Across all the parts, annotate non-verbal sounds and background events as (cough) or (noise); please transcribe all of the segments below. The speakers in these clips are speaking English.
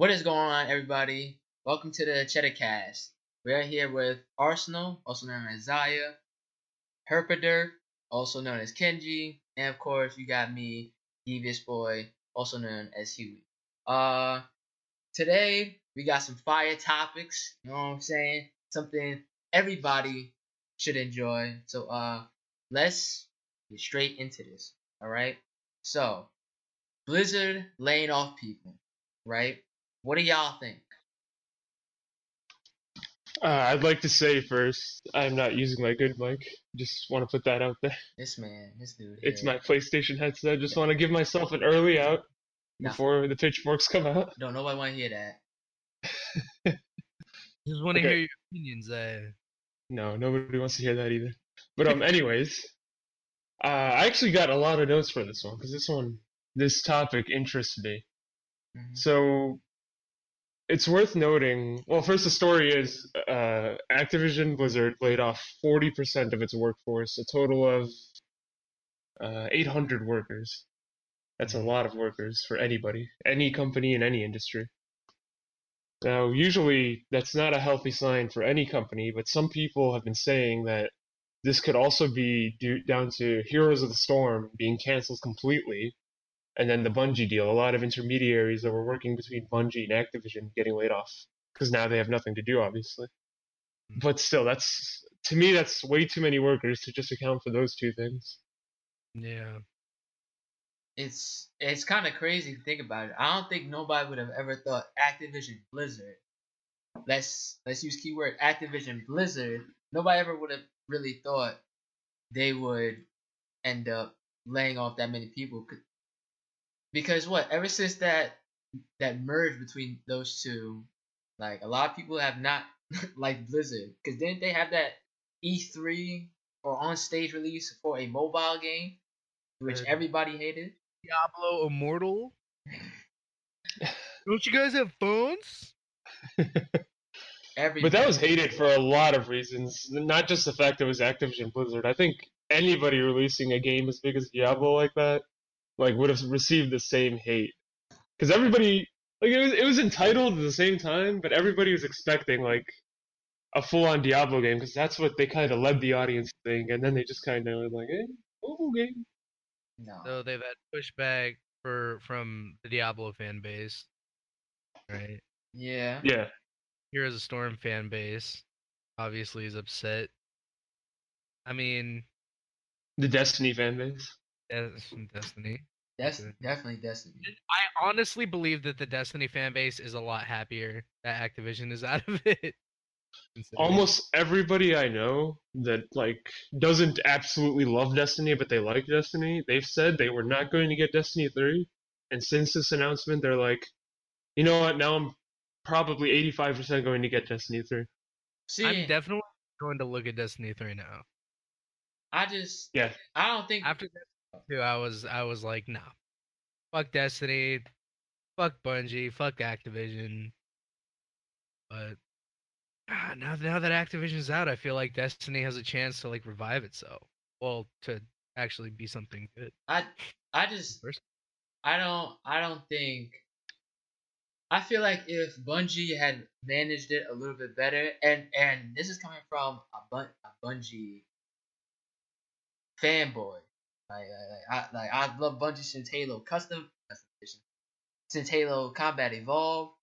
What is going on, everybody? Welcome to the Cheddar Cast. We're here with Arsenal, also known as Zaya, Herpader, also known as Kenji, and of course, you got me, Devious Boy, also known as Huey. Uh, today we got some fire topics. You know what I'm saying? Something everybody should enjoy. So, uh, let's get straight into this. All right. So, Blizzard laying off people, right? What do y'all think? Uh, I'd like to say first, I'm not using my good mic. Just want to put that out there. This man, this dude. It's my PlayStation headset. I just want to give myself an early out Nah. before the pitchforks come out. Don't nobody want to hear that. (laughs) Just want to Okay. hear your opinions. Uh, No, nobody wants to hear that either. But um, anyways, uh, I actually got a lot of notes for this one because this one, this topic interests me. Mhm. So it's worth noting. Well, first, the story is uh, Activision Blizzard laid off 40% of its workforce, a total of uh, 800 workers. That's a lot of workers for anybody, any company in any industry. Now, usually that's not a healthy sign for any company, but some people have been saying that this could also be due down to Heroes of the Storm being canceled completely, and then the Bungie deal. A lot of intermediaries that were working between Bungie and Activision getting laid off because now they have nothing to do, obviously. Mm-hmm. But still, that's to me that's way too many workers to just account for those two things. yeah. It's it's kind of crazy to think about it. I don't think nobody would have ever thought Activision Blizzard. Let's let's use keyword Activision Blizzard. Nobody ever would have really thought they would end up laying off that many people. C- Because what? Ever since that that merge between those two, like a lot of people have not (laughs) liked Blizzard. Because didn't they have that E3 or on stage release for a mobile game, which uh, everybody hated? Diablo Immortal. (laughs) Don't you guys have phones? (laughs) Every But that was hated for a lot of reasons, not just the fact that it was Activision Blizzard. I think anybody releasing a game as big as Diablo like that, like, would have received the same hate. Because everybody, like, it was, it was entitled at the same time, but everybody was expecting, like, a full-on Diablo game, because that's what they kind of led the audience to think, and then they just kind of were like, eh, mobile game. no. So they've had pushback for from the Diablo fan base, right? yeah. Yeah. Heroes of Storm fan base obviously is upset. I mean, The Destiny fanbase. That's from Destiny. That's Good. definitely Destiny. I honestly believe that the Destiny fan base is a lot happier that Activision is (laughs) out of it. almost everybody I know that like doesn't absolutely love Destiny, but they like Destiny, they've said they were not going to get Destiny 3. And since this announcement, they're like, you know what? Now I'm probably 85% going to get Destiny 3. See, I'm definitely going to look at Destiny 3 now. I just Yeah. I don't think After Destiny 2, I was I was like, nah. Fuck Destiny. Fuck Bungie. Fuck Activision. But ah, now now that Activision's out, I feel like Destiny has a chance to like revive itself. Well, to actually be something good. I I just I don't I don't think I feel like if Bungie had managed it a little bit better and and this is coming from a bun a Bungie fanboy. Like, I like I love Bungie since Halo custom. Since Halo Combat Evolved.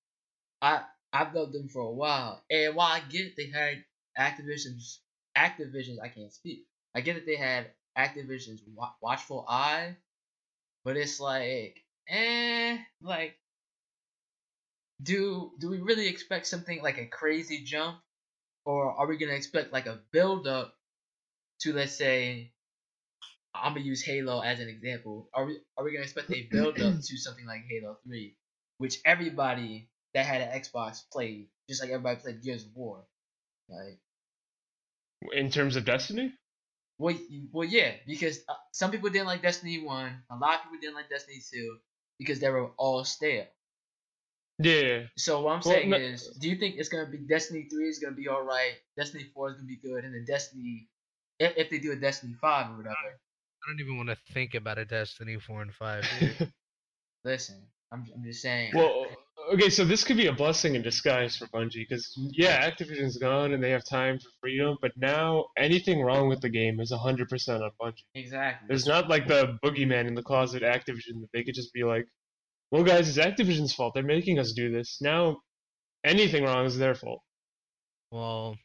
I I've loved them for a while. And while I get they had Activision's Activision's I can't speak. I get that they had Activision's watchful eye, but it's like, eh, like, do do we really expect something like a crazy jump, or are we gonna expect like a build up to let's say, I'm gonna use Halo as an example. Are we are we gonna expect a build up (clears throat) to something like Halo Three, which everybody that had an Xbox played, just like everybody played Gears of War, like. In terms of Destiny? Well, well, yeah, because uh, some people didn't like Destiny One, a lot of people didn't like Destiny Two, because they were all stale. Yeah. So what I'm Well, saying no- is, do you think it's gonna be Destiny Three is gonna be all right, Destiny Four is gonna be good, and then Destiny, if, if they do a Destiny Five or whatever, I don't even want to think about a Destiny 4 and 5. (laughs) listen, I'm I'm just saying. Well, okay, so this could be a blessing in disguise for Bungie because yeah, Activision's gone and they have time for freedom, but now anything wrong with the game is 100% on Bungie. Exactly. There's not like the boogeyman in the closet Activision that they could just be like, well, guys, it's Activision's fault. They're making us do this. Now, anything wrong is their fault. Well,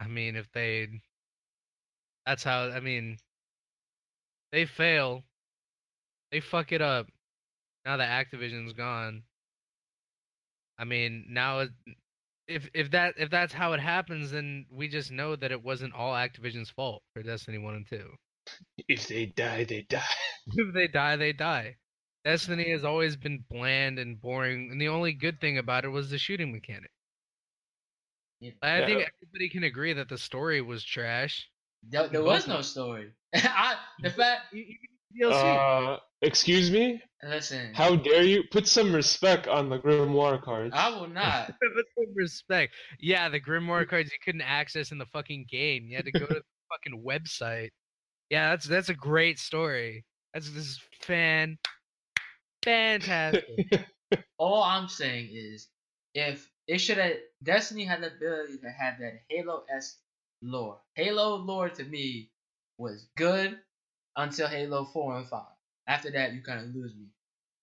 I mean, if they, that's how. I mean, they fail, they fuck it up. Now that Activision's gone, I mean, now it, if if that if that's how it happens, then we just know that it wasn't all Activision's fault for Destiny One and Two. If they die, they die. (laughs) if they die, they die. Destiny has always been bland and boring, and the only good thing about it was the shooting mechanic. Yeah. I think everybody can agree that the story was trash. There, there was no story. (laughs) I, the fact, E- even DLC. Uh, excuse me? listen, How dare you? Put some respect on the Grimoire cards. I will not. (laughs) With some respect. Yeah, the Grimoire cards you couldn't access in the fucking game. You had to go to (laughs) the fucking website. Yeah, that's that's a great story. That's this is fan fantastic. All I'm saying is, if it should have, Destiny had the ability to have that Halo s lore. Halo lore to me was good until Halo Four and Five. After that, you kind of lose me.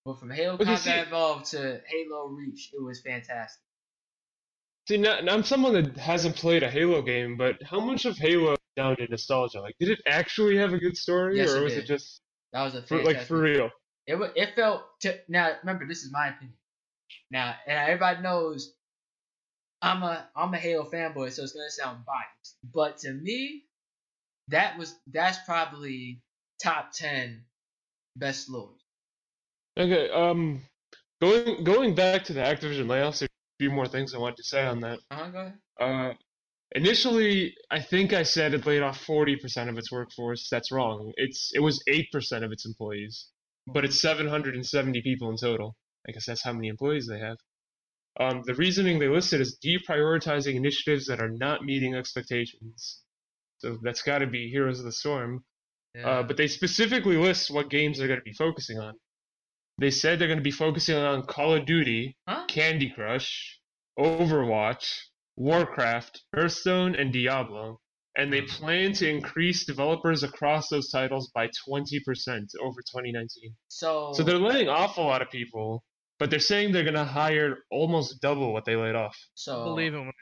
But from Halo Okay, Combat Evolved to Halo Reach, it was fantastic. See, now, I'm someone that hasn't played a Halo game, but how much of Halo down to nostalgia? Like, did it actually have a good story, Yes, or it was did. it just That was a for, like for real? It it felt to now. Remember, this is my opinion. Now, and everybody knows I'm a I'm a Halo fanboy, so it's gonna sound biased. But to me, that was that's probably top ten best lures. Okay, um, going going back to the Activision layoffs, there's a few more things I wanted to say on that. Uh huh. Go ahead. Uh, initially, I think I said it laid off 40% of its workforce. That's wrong. It's it was 8% of its employees, but it's 770 people in total. I guess that's how many employees they have. Um, the reasoning they listed is deprioritizing initiatives that are not meeting expectations. So that's got to be Heroes of the Storm. Yeah. Uh, but they specifically list what games they're going to be focusing on. They said they're going to be focusing on Call of Duty, Huh? Candy Crush, Overwatch, Warcraft, Hearthstone, and Diablo. And they plan to increase developers across those titles by 20% over 2019. So So they're laying off a lot of people, but they're saying they're going to hire almost double what they laid off. so believe it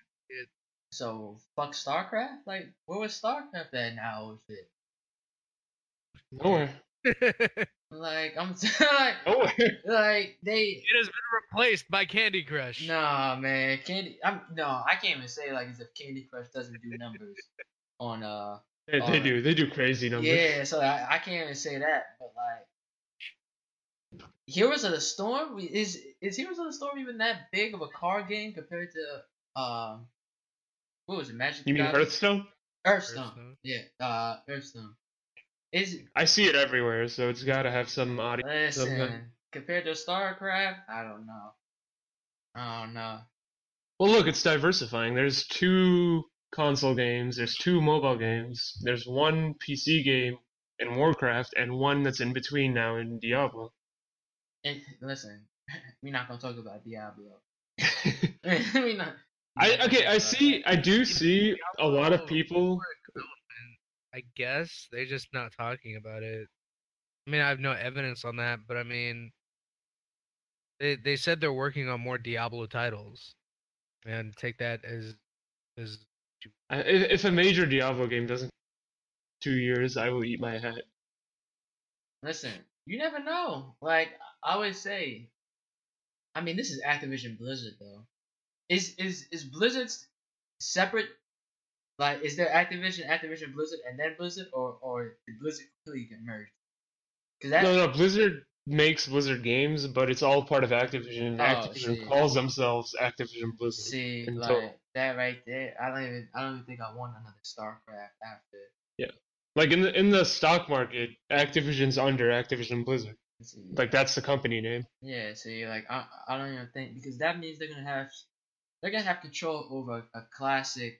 So fuck StarCraft. Like where was StarCraft at now? With it? Nowhere. (laughs) Like I'm (laughs) like Nowhere. like they It has been replaced by Candy Crush. Nah, man, Candy. I'm no, I can't even say like as if Candy Crush doesn't do numbers on uh. They, they do. They do crazy numbers. Yeah, so I, I can't even say that, but like, Heroes of the Storm is is Heroes of the Storm even that big of a card game compared to um, what was it, Magic? You mean Gathering? Hearthstone? Hearthstone. Hearthstone? Yeah, uh, Hearthstone. Is I see it everywhere, so it's got to have some audience. listen Okay. compared to StarCraft? I don't know. I don't know. Well, look, it's diversifying. There's two console games, there's two mobile games, there's one PC game in Warcraft, and one that's in between now in Diablo. And listen, (laughs) we're not gonna talk about Diablo. (laughs) (laughs) we not. I okay, I see, I do see a lot of people. I guess they're just not talking about it. I mean, I have no evidence on that, but I mean, they they said they're working on more Diablo titles, and take that as as If, if a major Diablo game doesn't two years, I will eat my hat. Listen, you never know. Like I always say, I mean, this is Activision Blizzard though. Is is is Blizzard's separate? Like, is there Activision, Activision Blizzard, and then Blizzard, or or did Blizzard completely get merged? No, no, Blizzard makes Blizzard games, but it's all part of Activision. and Oh, Activision see. calls themselves Activision Blizzard. see like total. that right there. I don't even I don't even think I want another StarCraft after. Like in the in the stock market, Activision's under Activision Blizzard. Like that's the company name. Yeah, see, like I, I don't even think because that means they're gonna have they're gonna have control over a classic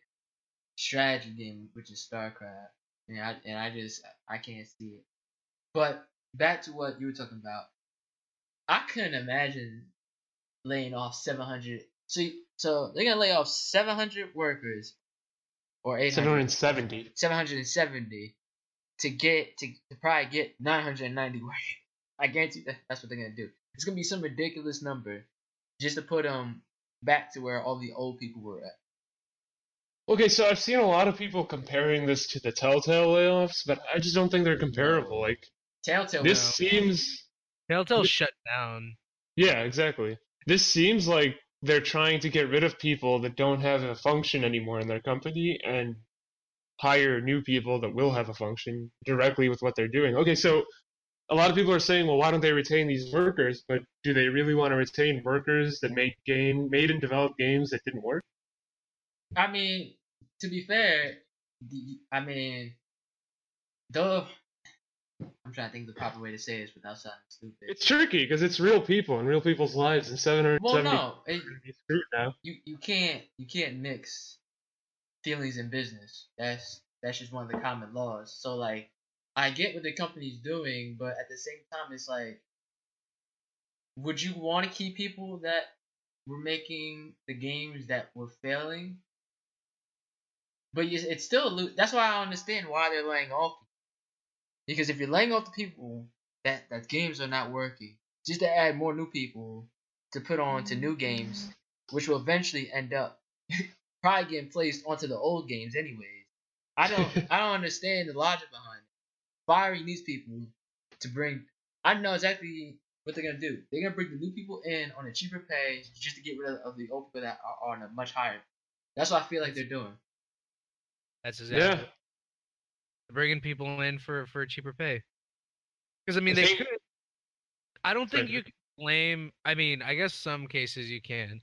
strategy game, which is StarCraft, and I and I just I can't see it. But back to what you were talking about, I couldn't imagine laying off 700. So so they're gonna lay off 700 workers or 800, 770. 770 to get to, to probably get 990 workers. (laughs) I guarantee that that's what they're gonna do. It's gonna be some ridiculous number just to put them back to where all the old people were at. Okay, so I've seen a lot of people comparing this to the Telltale layoffs, but I just don't think they're comparable. Like Telltale. this went- seems Telltale shut down. Yeah, exactly. This seems like they're trying to get rid of people that don't have a function anymore in their company and hire new people that will have a function directly with what they're doing. Okay, so a lot of people are saying, well, why don't they retain these workers? But do they really want to retain workers that made game made and developed games that didn't work? I mean, to be fair, the, I mean, though. I'm trying to think of the proper way to say this without sounding stupid. It's tricky because it's real people and real people's lives, and 770 well, no, it, are be now. you you can't you can't mix feelings in business. That's that's just one of the common laws. So like, I get what the company's doing, but at the same time, it's like, would you want to keep people that were making the games that were failing? But it's still that's why I understand why they're laying off. Because if you're laying off the people that that games are not working, just to add more new people to put on to new games, which will eventually end up (laughs) probably getting placed onto the old games anyways. I don't (laughs) I don't understand the logic behind it. Firing these people to bring I know exactly what they're gonna do. They're gonna bring the new people in on a cheaper pay just to get rid of, of the old people that are on a much higher. That's what I feel like they're doing. That's exactly. Yeah. They're bringing people in for for a cheaper pay. Because I mean, The they thing- could. I don't think you can blame. I mean, I guess some cases you can,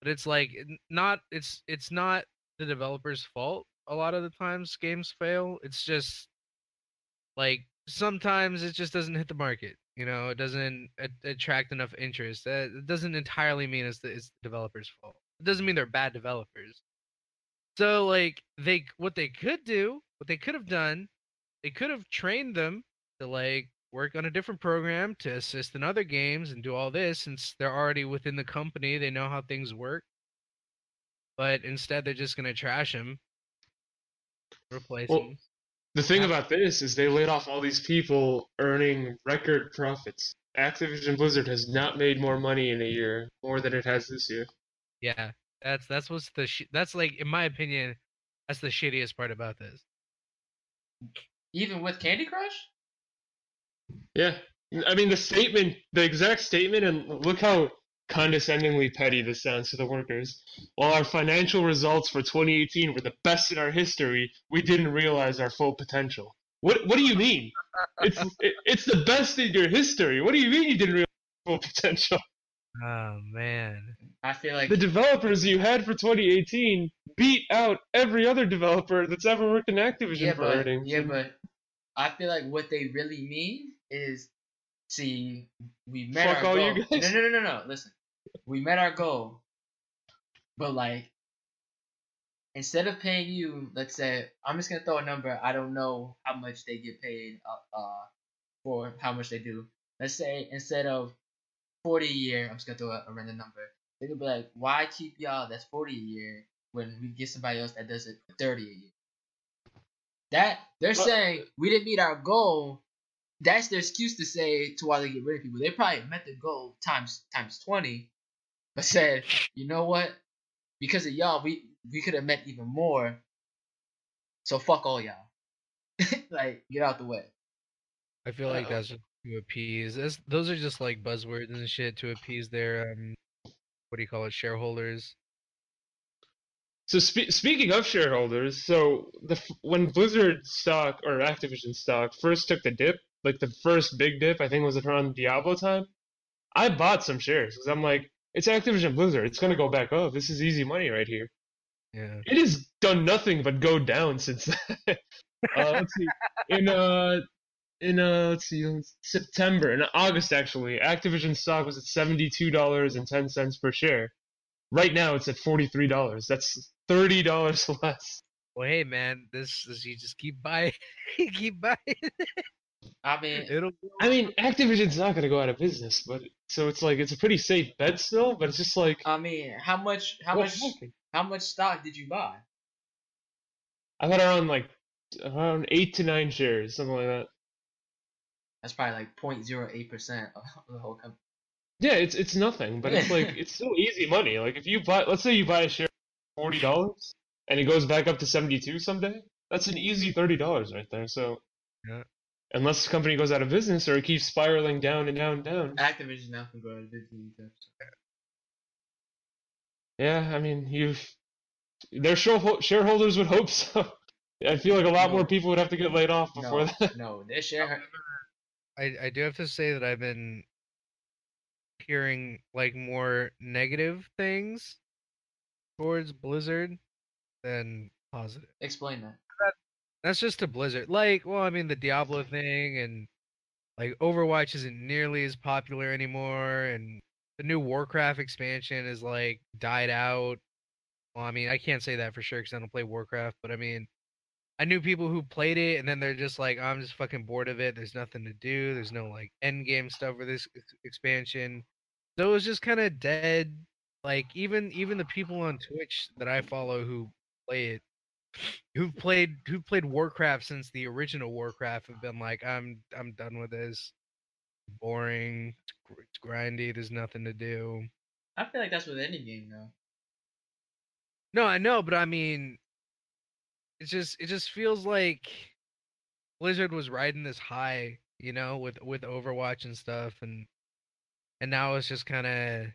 but it's like not. It's it's not the developer's fault. A lot of the times games fail. It's just like sometimes it just doesn't hit the market. You know, it doesn't a- attract enough interest. That it doesn't entirely mean it's the, it's the developer's fault. It doesn't mean they're bad developers. So like they what they could do, what they could have done, they could have trained them to like work on a different program to assist in other games and do all this since they're already within the company, they know how things work. But instead they're just gonna trash him. Replace Well, him. The thing Yeah. about this is they laid off all these people earning record profits. Activision Blizzard has not made more money in a year, more than it has this year. Yeah. That's that's what's the sh- that's like in my opinion, that's the shittiest part about this. Even with Candy Crush? Yeah. I mean, the statement, the exact statement, and look how condescendingly petty this sounds to the workers. While our financial results for 2018 were the best in our history, we didn't realize our full potential. What What do you mean? It's it, it's the best in your history. What do you mean you didn't realize your full potential? Oh man. I feel like The developers you had for 2018 beat out every other developer that's ever worked in Activision yeah, for but earnings. yeah, but I feel like what they really mean is, see, we met Fuck our goal. No, no, no, no, no. Listen, we met our goal, but like, instead of paying you, let's say, I'm just gonna throw a number. I don't know how much they get paid, uh, uh for how much they do. Let's say instead of 40 a year, I'm just gonna throw a, a random number. They could be like, why keep y'all that's 40 a year when we get somebody else that does it 30 a year? That they're But- saying we didn't meet our goal. That's their excuse to say to why they get rid of people. They probably met the goal times times 20, but said, you know what? Because of y'all, we we could have met even more. So fuck all y'all. (laughs) like get out the way. I feel like Uh, that's just to appease. That's, those are just like buzzwords and shit to appease their um, what do you call it, shareholders. So spe- speaking of shareholders, so the f- when Blizzard stock or Activision stock first took the dip, like the first big dip, I think was around Diablo time. I bought some shares because I'm like, it's Activision Blizzard, it's gonna go back up. This is easy money right here. Yeah. It has done nothing but go down since (laughs) uh, let's see, in uh, in uh, let's see, September, in August actually, Activision stock was at seventy two dollars and ten cents per share. Right now, it's at forty three dollars. That's thirty dollars (laughs) less. Well, hey man, this is you just keep buying, (laughs) keep buying. I mean, It'll. I mean, Activision's not gonna go out of business, but so it's like it's a pretty safe bet still. But it's just like I mean, how much? How much? happened? How much stock did you buy? I got around like around eight to nine shares, something like that. That's probably like 0.08 percent of (laughs) the whole company. Yeah, it's it's nothing, but it's like it's still (laughs) easy money. Like if you buy, let's say you buy a share for forty dollars, and it goes back up to seventy two someday, that's an easy thirty dollars right there. So, Yeah. Unless the company goes out of business or it keeps spiraling down and down and down, Activision now can go to Disney. yeah, I mean you've their shareho- shareholders would hope so. I feel like a lot No. more people would have to get laid off before No, that. no, their share. I I do have to say that I've been hearing like more negative things towards Blizzard than positive. Explain that. That's just a Blizzard. Like, well, I mean the Diablo thing and like Overwatch isn't nearly as popular anymore and the new Warcraft expansion is like died out. Well, I mean, I can't say that for sure cuz I don't play Warcraft, but I mean I knew people who played it and then they're just like I'm just fucking bored of it. There's nothing to do. There's no like end game stuff for this ex- expansion. So it was just kind of dead. Like even even the people on Twitch that I follow who play it who've played who've played Warcraft since the original Warcraft have been like, I'm I'm done with this. Boring. It's, gr- it's grindy. There's nothing to do. I feel like that's with any game though. No, I know, but I mean, it's just it just feels like Blizzard was riding this high, you know, with with Overwatch and stuff, and and now it's just kind of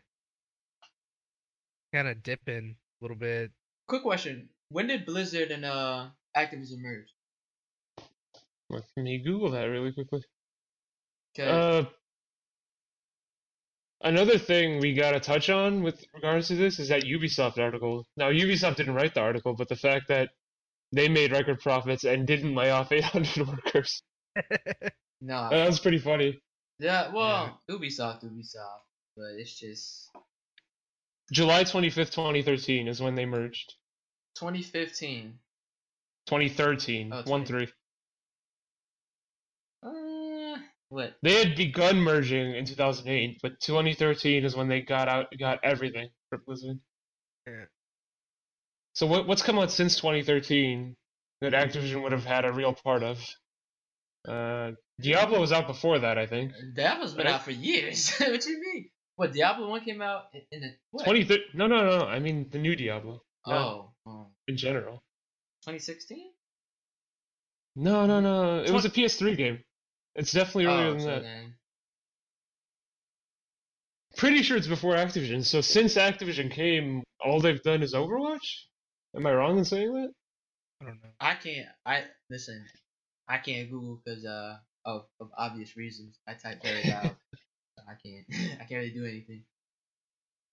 kind of dipping a little bit. Quick question: When did Blizzard and uh Activision merge? Let me Google that really quickly. 'Cause- Uh, another thing we gotta touch on with regards to this is that Ubisoft article. Now, Ubisoft didn't write the article, but the fact that they made record profits and didn't lay off (laughs) 800 workers. (laughs) no, That was pretty funny. yeah. Well, Ubisoft, Ubisoft, but it's just July 25th, 2013 is when they merged. 2015. 2013, Oh, 1 3. Uh, what? They had begun merging in 2008, but 2013 is when they got out, got everything for Blizzard. Yeah. So what what's come out since 2013 that Activision would have had a real part of? Uh, Diablo was out before that, I think. Diablo's been Right. out for years. (laughs) what do you mean? What Diablo one came out in, in the what? 20 no no no I mean the new Diablo Oh, oh, in general. 2016. No no no it was a PS3 game. It's definitely earlier Oh, than so that. then- Pretty sure it's before Activision. So since Activision came, all they've done is Overwatch. Am I wrong in saying that? I don't know. I can't. I listen. I can't Google because uh of of obvious reasons. I typed very loud. so I can't. (laughs) I can't really do anything.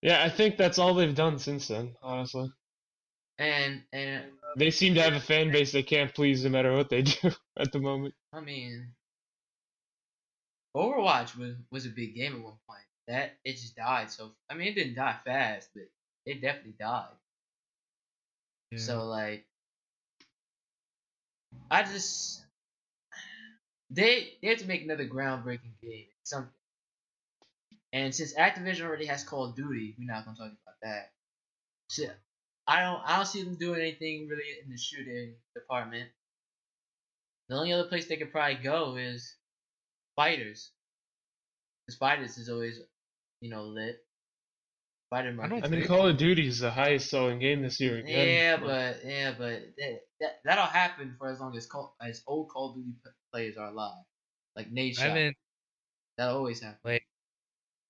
Yeah, I think that's all they've done since then. Honestly, And and they seem to have a fan base they can't please no matter what they do (laughs) at the moment. I mean, Overwatch was was a big game at one point. That it just died. So I mean, it didn't die fast, but it definitely died. Yeah. So like, I just they they have to make another groundbreaking game, something. And since Activision already has Call of Duty, we're not gonna talk about that. So I don't I don't see them doing anything really in the shooting department. The only other place they could probably go is fighters. Because fighters is always, you know, lit. Fighter don't. I mean, Call of Duty is the highest selling game this year. Again. Yeah, but yeah, but that, that that'll happen for as long as Call, as old Call of Duty p- players are alive, like Nate I Shot. haven't. That'll always happen.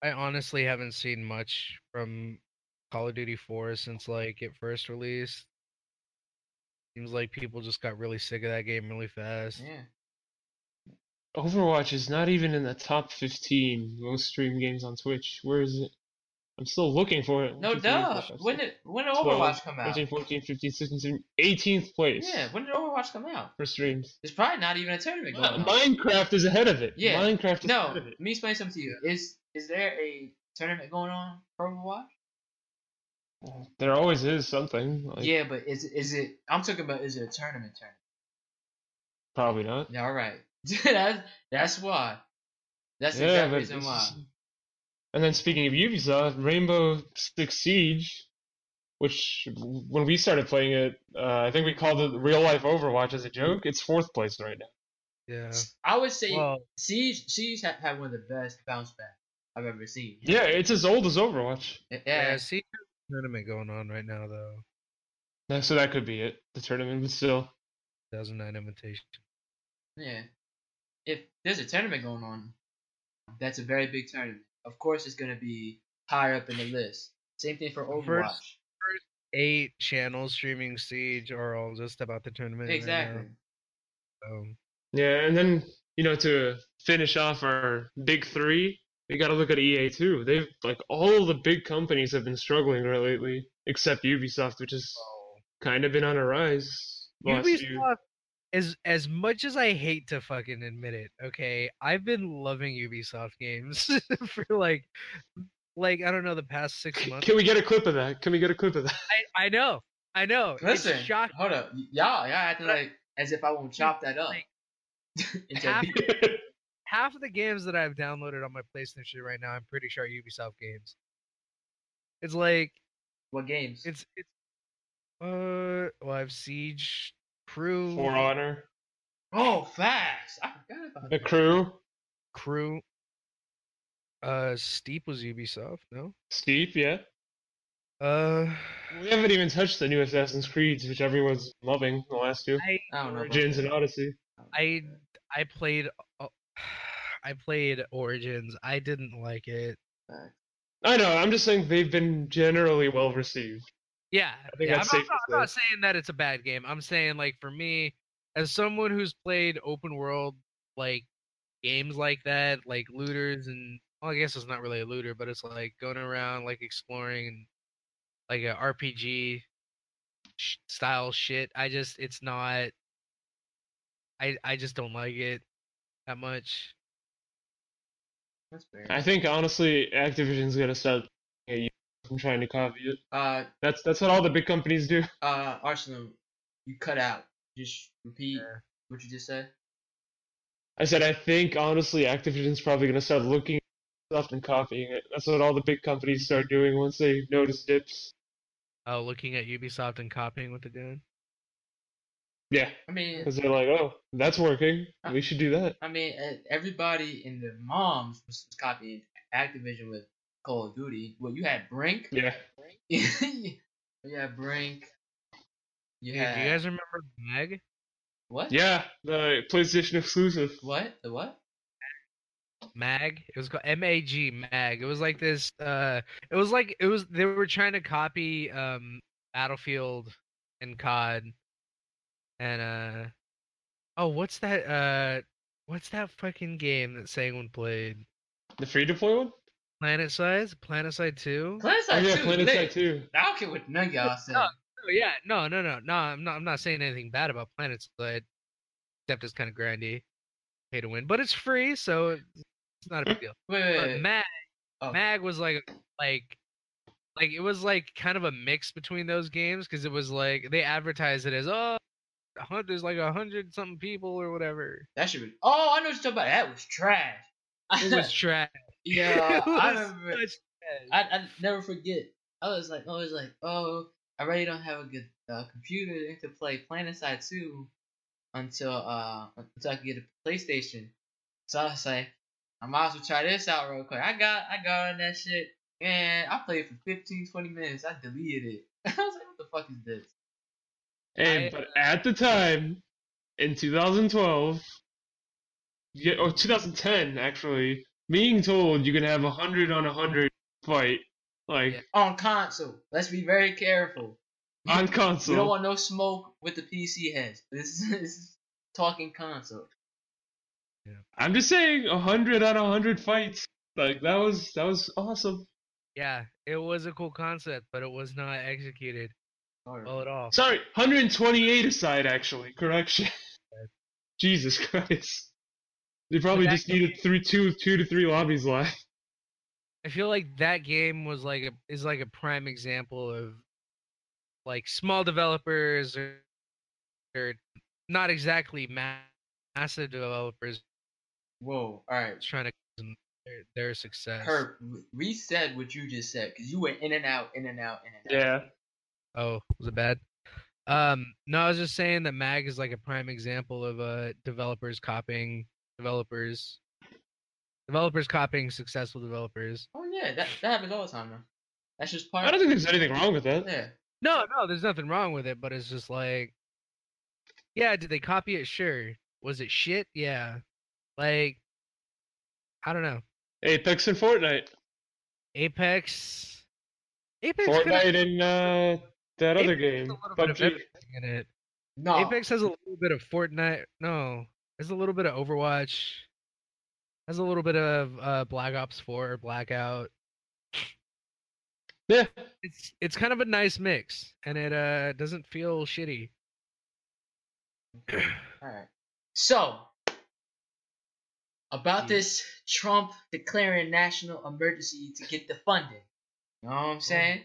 I honestly haven't seen much from Call of Duty 4 since like it first released. Seems like people just got really sick of that game really fast. Yeah, Overwatch is not even in the top 15 most streamed games on Twitch. Where is it? I'm still looking for it. no 15, doubt. When did when did 12, Overwatch come out? 13, 14, 15, 16, 17, 18th place Yeah, when did Overwatch come out? for streams. There's probably not even a tournament going Uh, on. Minecraft is ahead of it. Yeah. Minecraft is ahead No, of let me explain something to you. Is is there a tournament going on for Overwatch? There always is something. Like, yeah, but is is it? I'm talking about is it a tournament tournament? Probably not. Yeah, all right. (laughs) that's that's why. That's the yeah, exact reason why. And then speaking of Ubisoft, Rainbow Six Siege, which when we started playing it, uh, I think we called it real life Overwatch as a joke. It's fourth place right now. Yeah. I would say Well, Siege Siege had, had one of the best bounce back I've ever seen. Yeah, it's as old as Overwatch. Yeah, yeah. See, there's a tournament going on right now though. Yeah, So that could be it. The tournament, but still. 2009 invitation. yeah. If there's a tournament going on, that's a very big tournament. Of course, it's gonna be higher up in the list. Same thing for Overwatch. First- Eight channels streaming Siege are all just about the tournament. right exactly. now, so. Yeah, and then you know to finish off our big three, we got to look at EA too. They've like all the big companies have been struggling lately, except Ubisoft, which has oh. kind of been on a rise. the last few- Ubisoft, as as much as I hate to fucking admit it, okay, I've been loving Ubisoft games (laughs) for like, like I don't know, the past six months. Can we get a clip of that? Can we get a clip of that? I, I know, I know. Listen, it's shocking. hold up, y'all, y'all acting But- like as if I won't chop that up. like, (laughs) into half- a- (laughs) Half of the games that I've downloaded on my PlayStation right now, I'm pretty sure are Ubisoft games. It's like what games? it's it's uh well, I have Siege, Crew, For Honor, oh, facts. I forgot about the that. crew, Crew. Uh, Steep was Ubisoft, no? Steep, yeah. Uh, We haven't even touched the new Assassin's Creeds, which everyone's loving. The last two, I I don't know. about Origins and Odyssey. I I played I played Origins. I didn't like it. I know. I'm just saying they've been generally well received. Yeah, yeah. I'm, not, I'm not saying that it's a bad game. I'm saying like for me, as someone who's played open world like games like that, like looters and well, I guess it's not really a looter, but it's like going around like exploring and like a RPG style shit. I just it's not. I I just don't like it that much. That's fair. I think honestly, Activision's gonna start at you from trying to copy it. Uh, That's that's what all the big companies do. uh, Arsenal, you cut out. Just repeat Yeah. what you just said. I said I think honestly, Activision's probably gonna start looking at stuff and copying it. That's what all the big companies start doing once they notice dips. Oh, looking at Ubisoft and copying what they're doing. Yeah, I mean, because they're like, oh, that's working. We should do that. I mean, everybody in the moms was copying Activision with Call of Duty. Well, you had Brink. Yeah. (laughs) you had Brink. You Dude, had do you guys remember Mag? what? Yeah, the PlayStation exclusive. What? The what? Mag. It was called M A G Mag. It was like this. Uh, it was like it was. They were trying to copy um Battlefield and COD, and uh, oh, what's that? Uh, what's that fucking game that Sanguine played? The free to play one? Planet Size. Planet Side Two. Planet Oh yeah, 2 Planet lit. Side 2. I don't care what none of y'all said. No. Oh yeah, no, no, no, no. I'm not. I'm not saying anything bad about Planet Side, except it's kind of grindy, pay to win, but it's free, so it's not a big deal. Wait, wait, wait. Mag, Oh, Mag was like like like it was like kind of a mix between those games because it was like they advertised it as oh a hun- there's like a hundred something people or whatever. that should be. Oh, I know what you're talking about. That was trash. It was (laughs) trash. yeah, (laughs) It I remember. trash. I I never forget. I was like, I was like, oh, I really don't have a good uh, computer to play Planet Side 2 until uh until I can get a PlayStation. So I was like, I might as well try this out real quick. I got I got on that shit and I played for 15, 20 minutes. I deleted it. (laughs) I was like, what the fuck is this? And I, but at the time, in 2012, yeah, or 2010 actually, being told you can have a hundred on a hundred fight, like Yeah. On console. Let's be very careful. on console, We don't want no smoke with the PC heads. (laughs) This is, this is talking console. Yeah. I'm just saying, a hundred on a hundred fights, like that was that was awesome. Yeah, it was a cool concept, but it was not executed Sorry. Well at all. Sorry, 128 aside, actually. Correction. (laughs) Jesus Christ. They probably that just needed three, two, two to three lobbies left. I feel like that game was like a is like a prime example of like small developers or, or not exactly mass massive developers Whoa. All right. trying to cause their, their success. Herp, re- reset what you just said because you went in and out, in and out, in and out. Yeah. Oh, was it bad? Um, no, I was just saying that Mag is like a prime example of uh developers copying developers, developers copying successful developers. Oh yeah, that that happens all the time, though. That's just part. I don't think there's anything wrong with that. Yeah. No, no, there's nothing wrong with it, but it's just like, yeah, did they copy it? Sure. Was it shit? Yeah. Like, I don't know. Apex and Fortnite. Apex. Apex. coulda- Fortnite and uh, that other game. has a little bit of PUBG. in it. No. Apex has a little bit of Fortnite. No, has a little bit of Overwatch. Has a little bit of uh, Black Ops 4, Blackout. Yeah. It's it's kind of a nice mix, and it uh doesn't feel shitty. All right. So, about Yeah. this Trump declaring national emergency to get the funding. You know what I'm saying?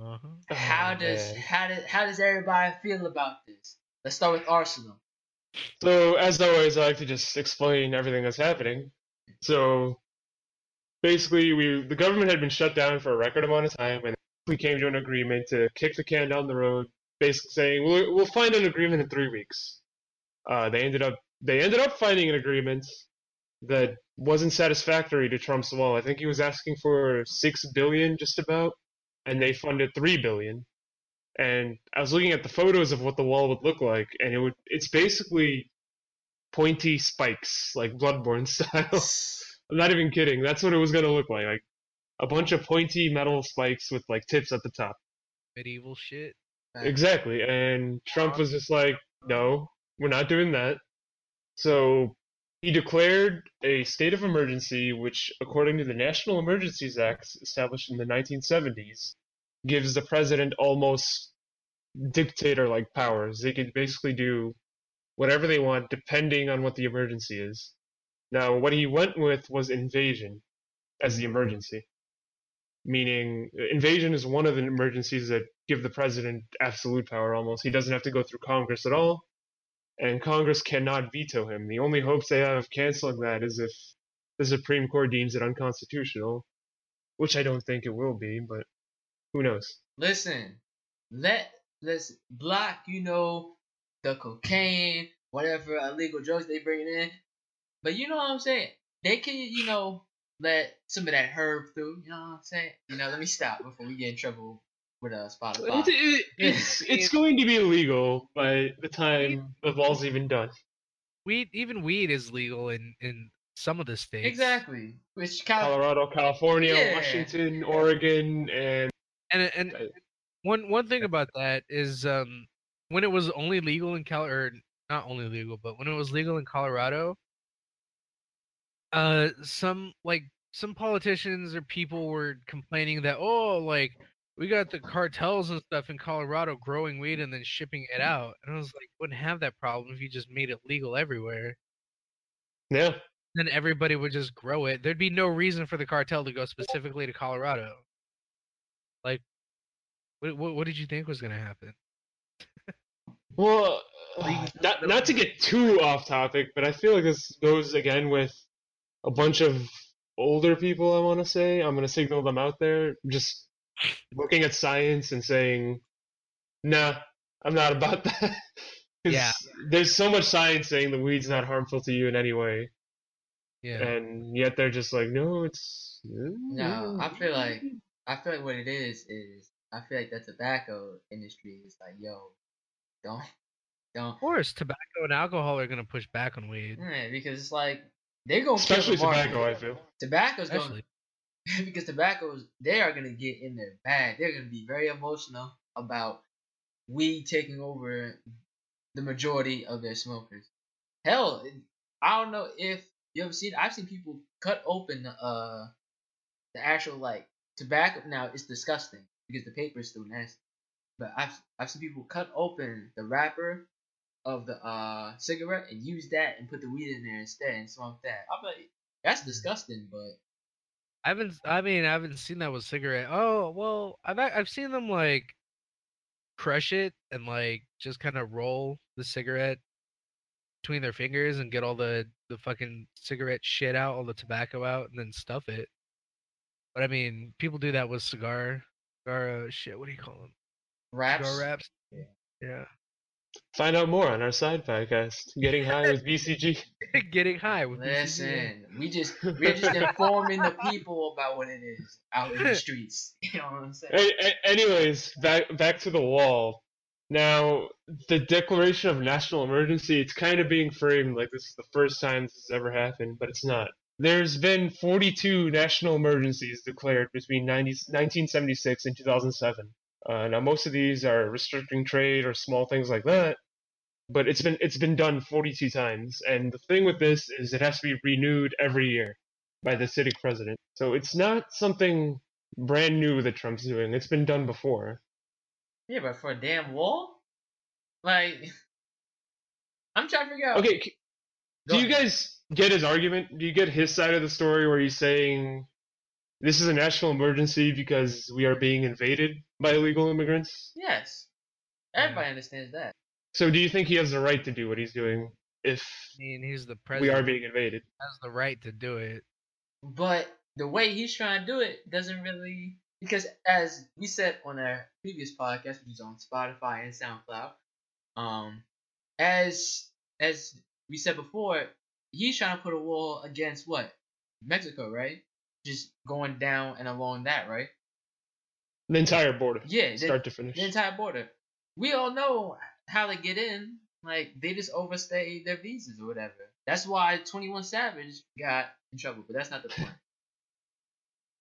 Uh-huh. How Oh, does man. how does how does everybody feel about this? Let's start with Arsenal. So, as always, I like to just explain everything that's happening. So, basically, we the government had been shut down for a record amount of time, and we came to an agreement to kick the can down the road, basically saying we'll, we'll find an agreement in three weeks. Uh, they ended up they ended up finding an agreement that wasn't satisfactory to Trump's wall. I think he was asking for six billion, just about, and they funded three billion. And I was looking at the photos of what the wall would look like, and it would it's basically pointy spikes, like Bloodborne (laughs) style. I'm not even kidding. That's what it was gonna look like. Like a bunch of pointy metal spikes with like tips at the top. Medieval shit. Exactly. And Trump was just like, no, we're not doing that. So he declared a state of emergency, which, according to the National Emergencies Act, established in the 1970s, gives the president almost dictator like powers. They can basically do whatever they want depending on what the emergency is. Now, what he went with was invasion as the emergency. Meaning, uh, invasion is one of the emergencies that give the president absolute power almost. He doesn't have to go through Congress at all, and Congress cannot veto him. The only hopes they have of canceling that is if the Supreme Court deems it unconstitutional, which I don't think it will be, but who knows? Listen, let let's block, you know, the cocaine, whatever illegal drugs they bring in. But you know what I'm saying? They can, you know, let some of that herb through. You know what I'm saying? You know, let me stop before we get in trouble with Spotify. It- it- it's (laughs) it's going to be illegal by the time the ball's even done. Weed, even weed is legal in in some of the states. Exactly. Which kind Colorado, California, Yeah. Washington, Oregon, and And and one one thing about that is um when it was only legal in Cal or not only legal, but when it was legal in Colorado, uh some like some politicians or people were complaining that oh like we got the cartels and stuff in Colorado growing weed and then shipping it mm. out. And I was like, wouldn't have that problem if you just made it legal everywhere. yeah. Then everybody would just grow it. There'd be no reason for the cartel to go specifically to Colorado. Like, what what, what did you think was gonna happen? Well, (laughs) Legal- uh, not not to get too off topic, but I feel like this goes again with a bunch of older people. I want to say I'm going to signal them out there, just looking at science and saying, "Nah, I'm not about (laughs) that." Yeah. there's so much science saying the weed's not harmful to you in any way, Yeah. and yet they're just like, "No, it's." No, I feel like I feel like what it is is I feel like the tobacco industry is like, yo, don't, don't, Of course, tobacco and alcohol are gonna push back on weed. yeah, because it's like they're gonna especially kill the market. tobacco. I feel. Tobacco's going Especially. (laughs) because tobaccos they are gonna get in their bag. They're gonna be very emotional about weed taking over the majority of their smokers. Hell, I don't know if you ever seen. I've seen people cut open the uh the actual like tobacco. Now it's disgusting because the paper is still nasty. But I've I've seen people cut open the wrapper of the uh cigarette and use that and put the weed in there instead and smoke that. I'm like, that's disgusting, but I haven't. I mean, I haven't seen that with cigarette. Oh well, I've I've seen them like crush it and like just kind of roll the cigarette between their fingers and get all the the fucking cigarette shit out, all the tobacco out, and then stuff it. But I mean, people do that with cigar, cigar uh, shit. What do you call them? Wraps. Cigar wraps. Yeah. Yeah. Find out more on our side podcast, Getting High with BCG. (laughs) Getting high with BCG. Listen, we just we're just informing the people about what it is out in the (laughs) streets. (laughs) You know what I'm saying? A- a- anyways, back back to the wall. Now, the declaration of national emergency, it's kind of being framed like this is the first time this has ever happened, but it's not. There's been 42 national emergencies declared between 90, 1976 and 2007. Uh, now, most of these are restricting trade or small things like that, but it's been it's been done 42 times. And the thing with this is it has to be renewed every year by the sitting president. So it's not something brand new that Trump's doing. It's been done before. Yeah, but for a damn wall, like (laughs) I'm trying to figure out. Okay, Go do you ahead. guys get his argument? Do you get his side of the story where he's saying this is a national emergency because we are being invaded by illegal immigrants? Yes, everybody understands that. So do you think he has the right to do what he's doing if I mean, he's the president. we are being invaded? has the right to do it. But the way he's trying to do it doesn't really because as we said on our previous podcast, which is on Spotify and SoundCloud, um, as as we said before, he's trying to put a wall against what Mexico, right? Just going down and along that, right? The entire border, Yeah, the, start to finish. the entire border. We all know how they get in. Like they just overstay their visas or whatever. That's why Twenty One Savage got in trouble. But that's not the point.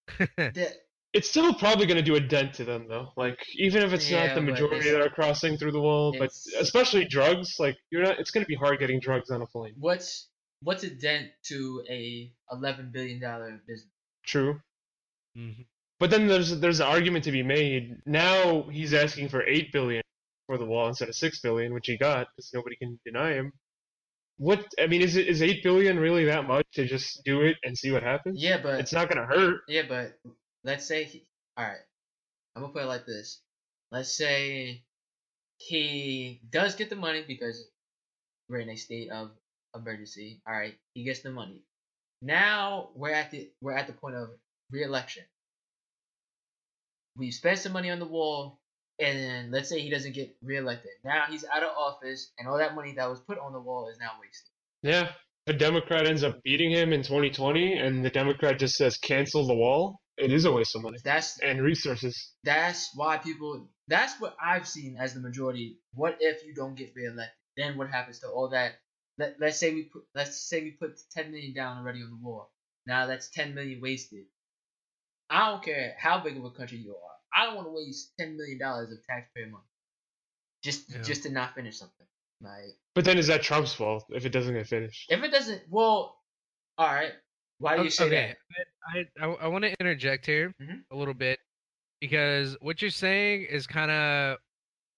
(laughs) The, It's still probably going to do a dent to them, though. Like, even if it's Yeah, not the majority that are crossing through the wall, but especially drugs. Like, you're not. It's going to be hard getting drugs on a plane. what's what's a dent to a eleven billion dollar business? True. Mhm. But then there's there's an argument to be made. Now he's asking for eight billion for the wall instead of six billion, which he got because nobody can deny him. What I mean is it is eight billion really that much to just do it and see what happens? Yeah, but it's not gonna hurt. yeah, but let's say he, all right. I'm gonna put it like this. Let's say he does get the money because we're in a state of emergency. All right, he gets the money. Now we're at the we're at the point of re-election. We spent some money on the wall, and then let's say he doesn't get re-elected. Now he's out of office, and all that money that was put on the wall is now wasted. Yeah. A Democrat ends up beating him in 2020, and the Democrat just says cancel the wall, it is a waste of money That's and resources. that's why people that's what I've seen as the majority. What if you don't get reelected? Then what happens to all that? Let, let's say we put let's say we put ten million down already on the wall. Now that's ten million wasted. I don't care how big of a country you are. I don't want to waste ten million dollars of taxpayer money just Yeah. just to not finish something. Like But then is that Trump's fault if it doesn't get finished? if it doesn't, well, all right. Why do you say okay, I I, I want to interject here Mhm. a little bit because what you're saying is kind of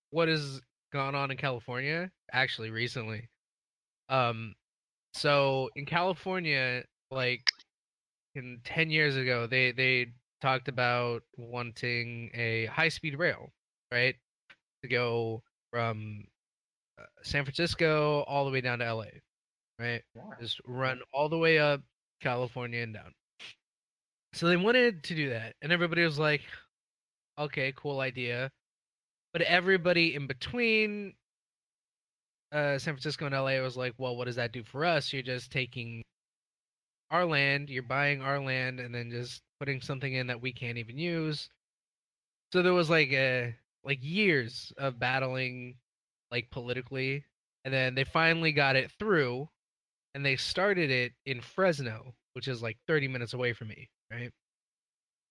what has gone on in California actually recently. Um, so in California, like in ten years ago, they they talked about wanting a high speed rail, right, to go from uh, San Francisco all the way down to LA, right? that? just run all the way up California and down. So they wanted to do that, and everybody was like, "Okay, cool idea," but everybody in between uh, San Francisco and LA was like, "Well, what does that do for us? You're just taking our land, you're buying our land, and then just putting something in that we can't even use." So there was like a like years of battling, like politically, and then they finally got it through and they started it in Fresno, which is like 30 minutes away from me, right?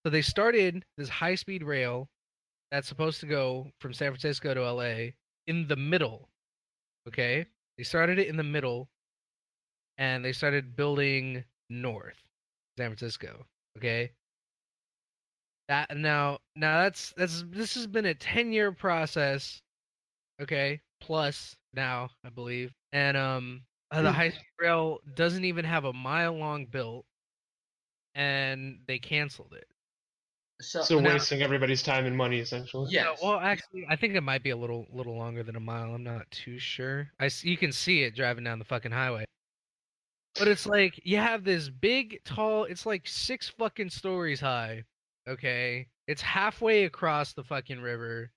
So they started this high speed rail that's supposed to go from San Francisco to LA in the middle. Okay? They started it in the middle and they started building north San Francisco, okay? That now now that's that's this has been a 10 year process, okay? Plus now, I believe. And um uh, the Hmm. high speed rail doesn't even have a mile long built, and they canceled it. So, So now- wasting everybody's time and money essentially. yes. No, well, actually, I think it might be a little little longer than a mile. I'm not too sure. I s- you can see it driving down the fucking highway. But it's like you have this big, tall. It's like six fucking stories high. Okay, it's halfway across the fucking river,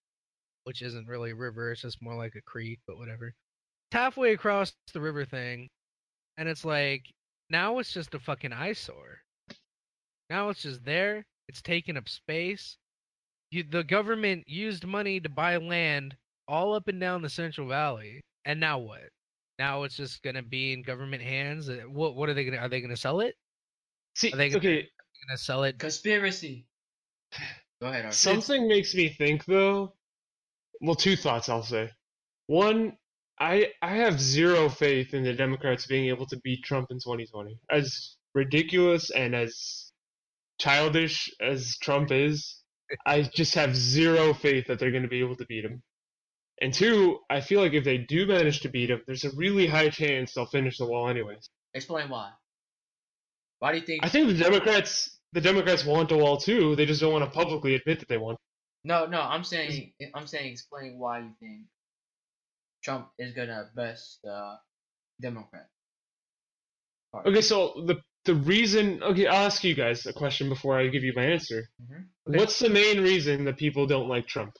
which isn't really a river. It's just more like a creek, but whatever. It's halfway across the river thing, and it's like now it's just a fucking eyesore. Now it's just there. It's taking up space you, the government used money to buy land all up and down the Central Valley, and now what? Now it's just gonna be in government hands. Uh, What what are they gonna? Are they gonna sell it? See, Are they gonna- okay, Gonna sell it? Conspiracy. (sighs) Go ahead, Arsenal. something makes me think though. Well, two thoughts I'll say. One, I I have zero faith in the Democrats being able to beat Trump in 2020. As ridiculous and as childish as Trump is, I just have zero faith that they're going to be able to beat him. And two, I feel like if they do manage to beat him, there's a really high chance they'll finish the wall anyways. Explain why. Why do you think? I think the Democrats the Democrats want a wall too. They just don't want to publicly admit that they want. No, no. I'm saying. I'm saying. Explain why you think Trump is gonna best uh, Democrat. Party. Okay, so the the reason okay, I'll ask you guys a question before I give you my answer. Mhm. Okay. What's the main reason that people don't like Trump?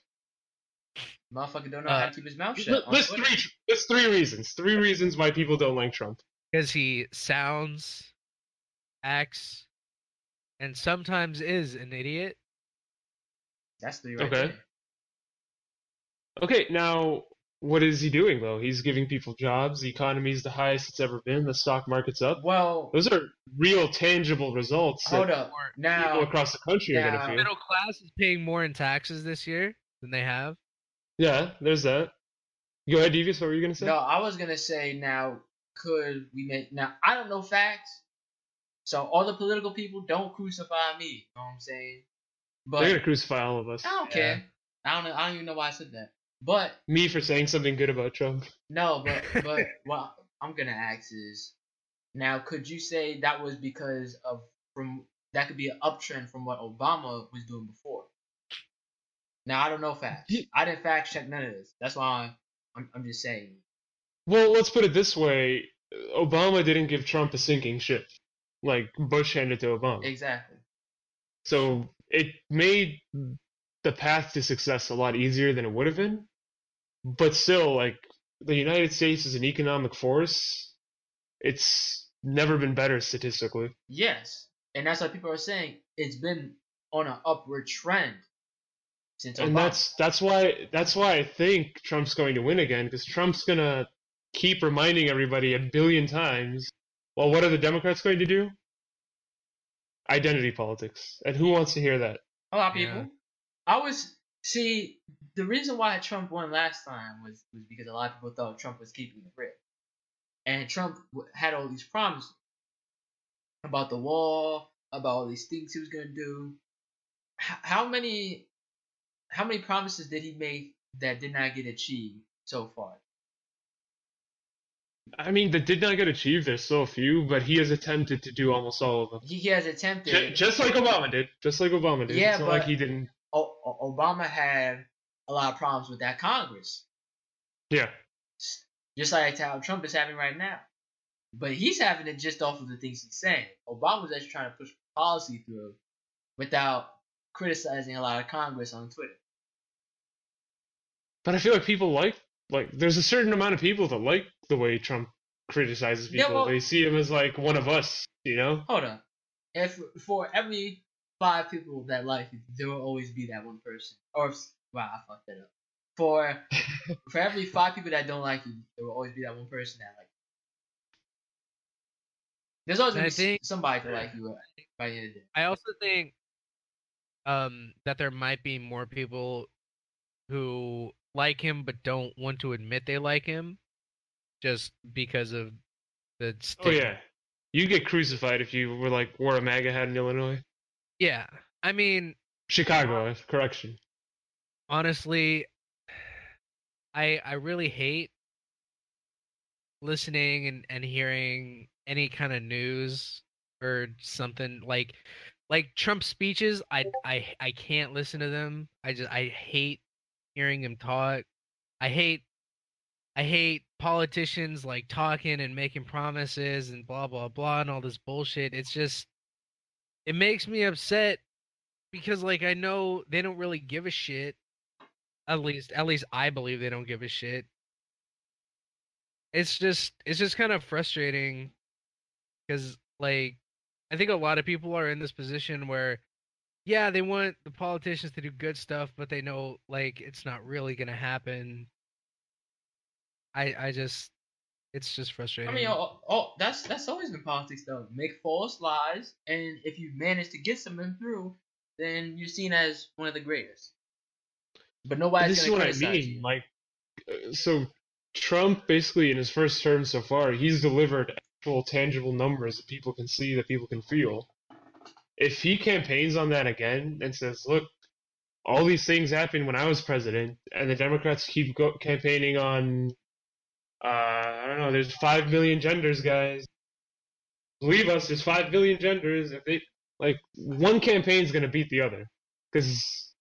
Motherfucker don't know Uh, how to keep his mouth shut. Li- List three list three reasons. Three reasons why people don't like Trump. Because he sounds, acts, and sometimes is an idiot. That's the right Okay. there. Okay, now what is he doing though? He's giving people jobs. The economy's the highest it's ever been. The stock market's up. Well, Those are real, tangible results hold that up. Or people across the country are gonna feel. middle class is paying more in taxes this year than they have. Yeah, there's that. Go ahead, Devious. What were you gonna say? no, I was gonna say now. Could we make now? I don't know facts, so all the political people don't crucify me. You know what I'm saying? But They're gonna crucify all of us. I don't Yeah. care. I don't know. I don't even know why I said that. But Me for saying something good about Trump. no, but (laughs) but what I'm gonna ask is now could you say that was because of from that could be an uptrend from what Obama was doing before? Now I don't know facts. I didn't fact check none of this. That's why I'm I'm just saying. Well, let's put it this way: Obama didn't give Trump a sinking ship, like Bush handed to Obama. Exactly. So it made the path to success a lot easier than it would have been. But still, like the United States is an economic force. It's never been better statistically. Yes, and that's why people are saying it's been on an upward trend since and Obama. that's that's why that's why I think Trump's going to win again because Trump's gonna keep reminding everybody a billion times. Well, what are the Democrats going to do? Identity politics, and who wants to hear that? a lot of Yeah. people. I was see the reason why Trump won last time was was because a lot of people thought Trump was keeping the grip, and Trump had all these promises about the wall, about all these things he was gonna do. H- how many, how many promises did he make that did not get achieved so far? I mean, that did not get achieved. There's so few, but he has attempted to do almost all of them. He, has attempted. Ju- Just like Obama did. Just like Obama did. Yeah, it's not like but- he didn't. O- Obama had a lot of problems with that Congress. Yeah. just like how Trump is having right now. But he's having it just off of the things he's saying. Obama was actually trying to push policy through without criticizing a lot of Congress on Twitter. But I feel like people like like there's a certain amount of people that like the way Trump criticizes Yeah, people. well- they see him as like one of us, you know? Hold on. If for every five people that like you, there will always be that one person. Or if, wow, I fucked that up. For (laughs) for every five people that don't like you, there will always be that one person that like. you. There's always gonna be think- somebody to like you by the end of the day. I also think um that there might be more people who like him but don't want to admit they like him just because of the Oh yeah. You get crucified if you were like wore a MAGA hat in Illinois. Yeah. I mean, Chicago, um, correction. honestly, (sighs) I I really hate listening and, and hearing any kind of news or something like like Trump speeches, I I I can't listen to them. I just I hate hearing him talk. I hate I hate politicians like talking and making promises and blah blah blah and all this bullshit. It's just it makes me upset because like I know they don't really give a shit. At least at least I believe they don't give a shit. It's just it's just kind of frustrating cuz like I think a lot of people are in this position where yeah, they want the politicians to do good stuff, but they know like it's not really going to happen. I I just it's just frustrating. I mean, oh, oh, that's that's always been politics though. Make false lies, and if you manage to get something through, then you're seen as one of the greatest. But nobody's this is what I mean. you. Like, uh, so Trump basically in his first term so far, he's delivered actual tangible numbers that people can see, that people can feel. If he campaigns on that again and says, "Look, all these things happened when I was president," and the Democrats keep go- campaigning on, uh, I don't know, there's five million genders, guys. Believe us, there's five billion genders. If they like, one campaign's gonna beat the other, because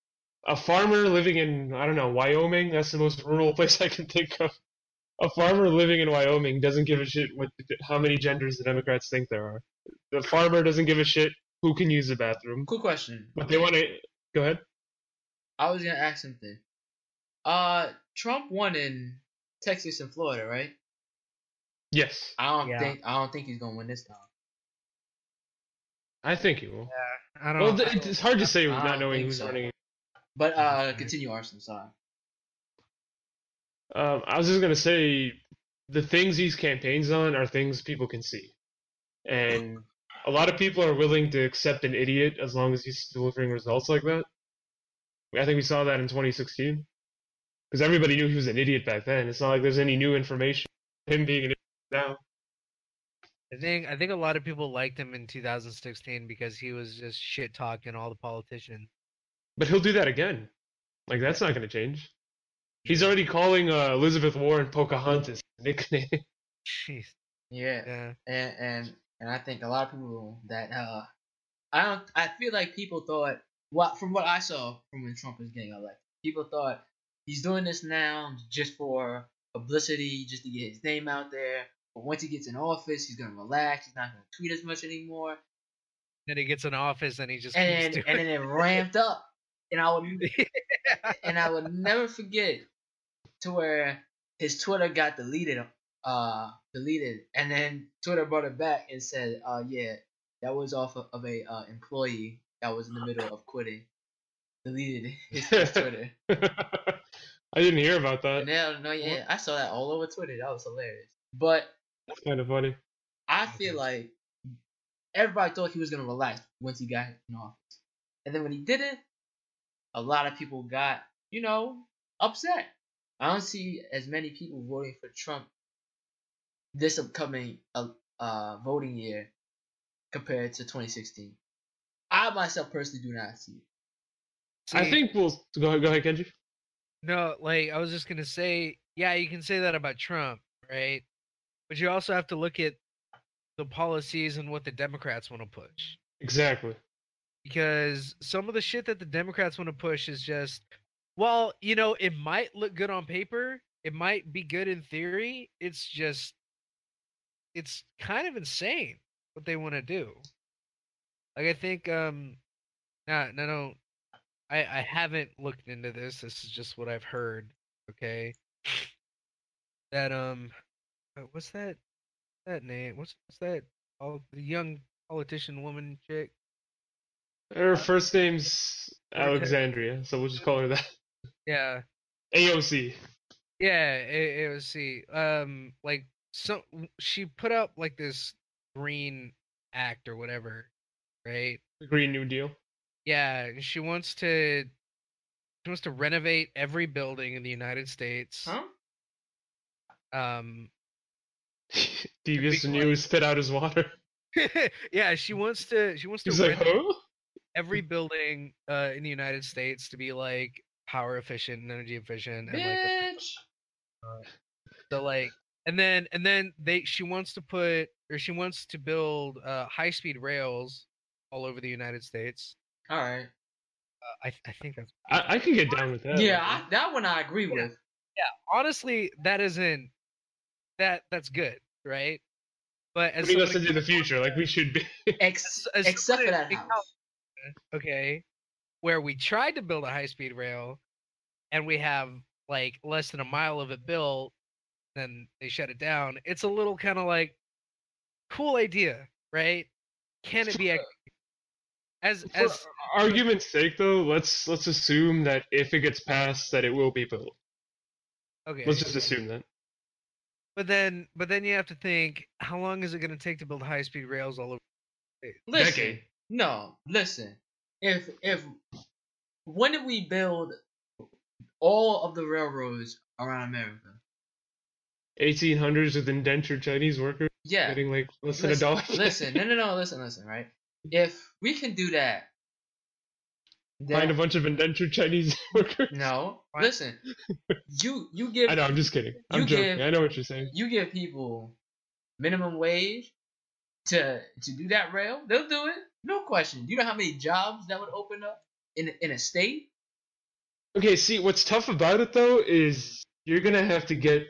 a farmer living in I don't know Wyoming. That's the most rural (laughs) place I can think of. A farmer living in Wyoming doesn't give a shit what how many genders the Democrats think there are. The farmer doesn't give a shit who can use the bathroom, Cool question. but they want to. Go ahead. I was gonna ask something. Uh, Trump won in Texas and Florida, right? Yes, I don't Yeah. think I don't think he's gonna win this time. I think he will. Yeah, I don't Well, know. th- it's hard to say I not knowing who's so. running. But uh, continue, Arsenal. Sorry. Um, I was just gonna say the things these campaigns on are things people can see, and a lot of people are willing to accept an idiot as long as he's delivering results like that. I think we saw that in 2016 because everybody knew he was an idiot back then. It's not like there's any new information him being an idiot now. I think I think a lot of people liked him in 2016 because he was just shit talking all the politicians. But he'll do that again. Like that's not gonna change. He's already calling uh, Elizabeth Warren Pocahontas (laughs) nickname. Jeez. Yeah. Yeah. and and and I think a lot of people that uh, I don't. I feel like people thought what from what I saw from when Trump was getting elected, people thought he's doing this now just for publicity, just to get his name out there. But once he gets in office, he's gonna relax. He's not gonna tweet as much anymore, Then he gets in office and he just and keeps and then it ramped up. And I would (laughs) and I would never forget to where his Twitter got deleted, uh, deleted, and then Twitter brought it back and said, "Uh, yeah, that was off of, of a uh, employee that was in the middle of quitting, deleted (laughs) his, his (laughs) Twitter." I didn't hear about that. And then, no, yeah, I saw that all over Twitter. That was hilarious. But That's kind of funny. I feel like everybody thought he was gonna relax once he got in office, and then when he didn't, a lot of people got, you know, upset. I don't see as many people voting for Trump this upcoming uh, uh voting year compared to 2016. I myself personally do not see it. I think we'll go ahead. Go ahead, Kenji. No, like I was just gonna say, yeah, you can say that about Trump, right? But you also have to look at the policies and what the Democrats want to push. Exactly. Because some of the shit that the Democrats want to push is just, well, you know, it might look good on paper, it might be good in theory. It's just, it's kind of insane what they want to do. Like I think, um, no, no, no, I I haven't looked into this. This is just what I've heard. Okay, that um, uh, what's that? That name? What's what's that? Oh, the young politician woman chick. Her first name's. Alexandria, so we'll just call her that. Yeah, (laughs) AOC. yeah. Was see, um, like so she put up like this green act or whatever, right? The Green New Deal. Yeah, she wants to she wants to renovate every building in the United States. Huh? Um, (laughs) Devious Big New spit out his water. (laughs) yeah, she wants to she wants to He's like, renovate huh? every building uh, in the United States to be like power efficient and energy efficient and like a- Bitch. so like and then and then they she wants to put or she wants to build uh high speed rails all over the United States. All right. Uh, I I think that's I, I can get down with that. Yeah, I, that one I agree Yeah. with. Yeah, honestly that isn't that that's good, right? But as putting us somebody- into the future like we should be. (laughs) Ex- as except for that house. (laughs) Okay, where we tried to build a high speed rail, and we have like less than a mile of it built, then they shut it down. It's a little kind of like cool idea, right? Can it be ex- as For as argument's sake, though, let's let's assume that if it gets passed, that it will be built. okay? Let's just assume that. But then, but then you have to think, how long is it going to take to build high speed rails all over? Listen, Decade. no, listen. If if when did we build all of the railroads around America? 1800s with indentured Chinese workers Yeah. getting like less than a dollar. listen, no, no, no, listen, listen, right? If we can do that, Find a bunch of indentured Chinese (laughs) workers. no, listen, you you give I know. I'm just kidding. I'm joking. give- I know what you're saying. you give people minimum wage to to do that rail, they'll do it, no question. You know how many jobs that would open up in in a state? Okay. See, what's tough about it though is you're gonna have to get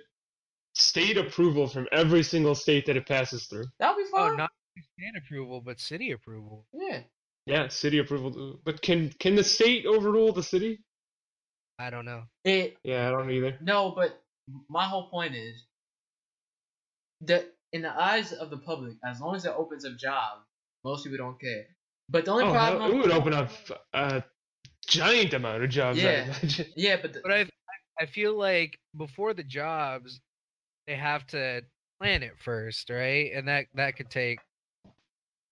state approval from every single state that it passes through. That'll be Oh, fine. not state approval, but city approval. yeah. Yeah, city approval. Uh, but can can the state overrule the city? I don't know. It Yeah, I don't either. No, but my whole point is that in the eyes of the public, as long as it opens up jobs, most people don't care. But the only Oh, problem, it would open up a giant amount of jobs. I Yeah. imagine. yeah, but the, But I I feel like before the jobs, they have to plan it first, right? And that that could take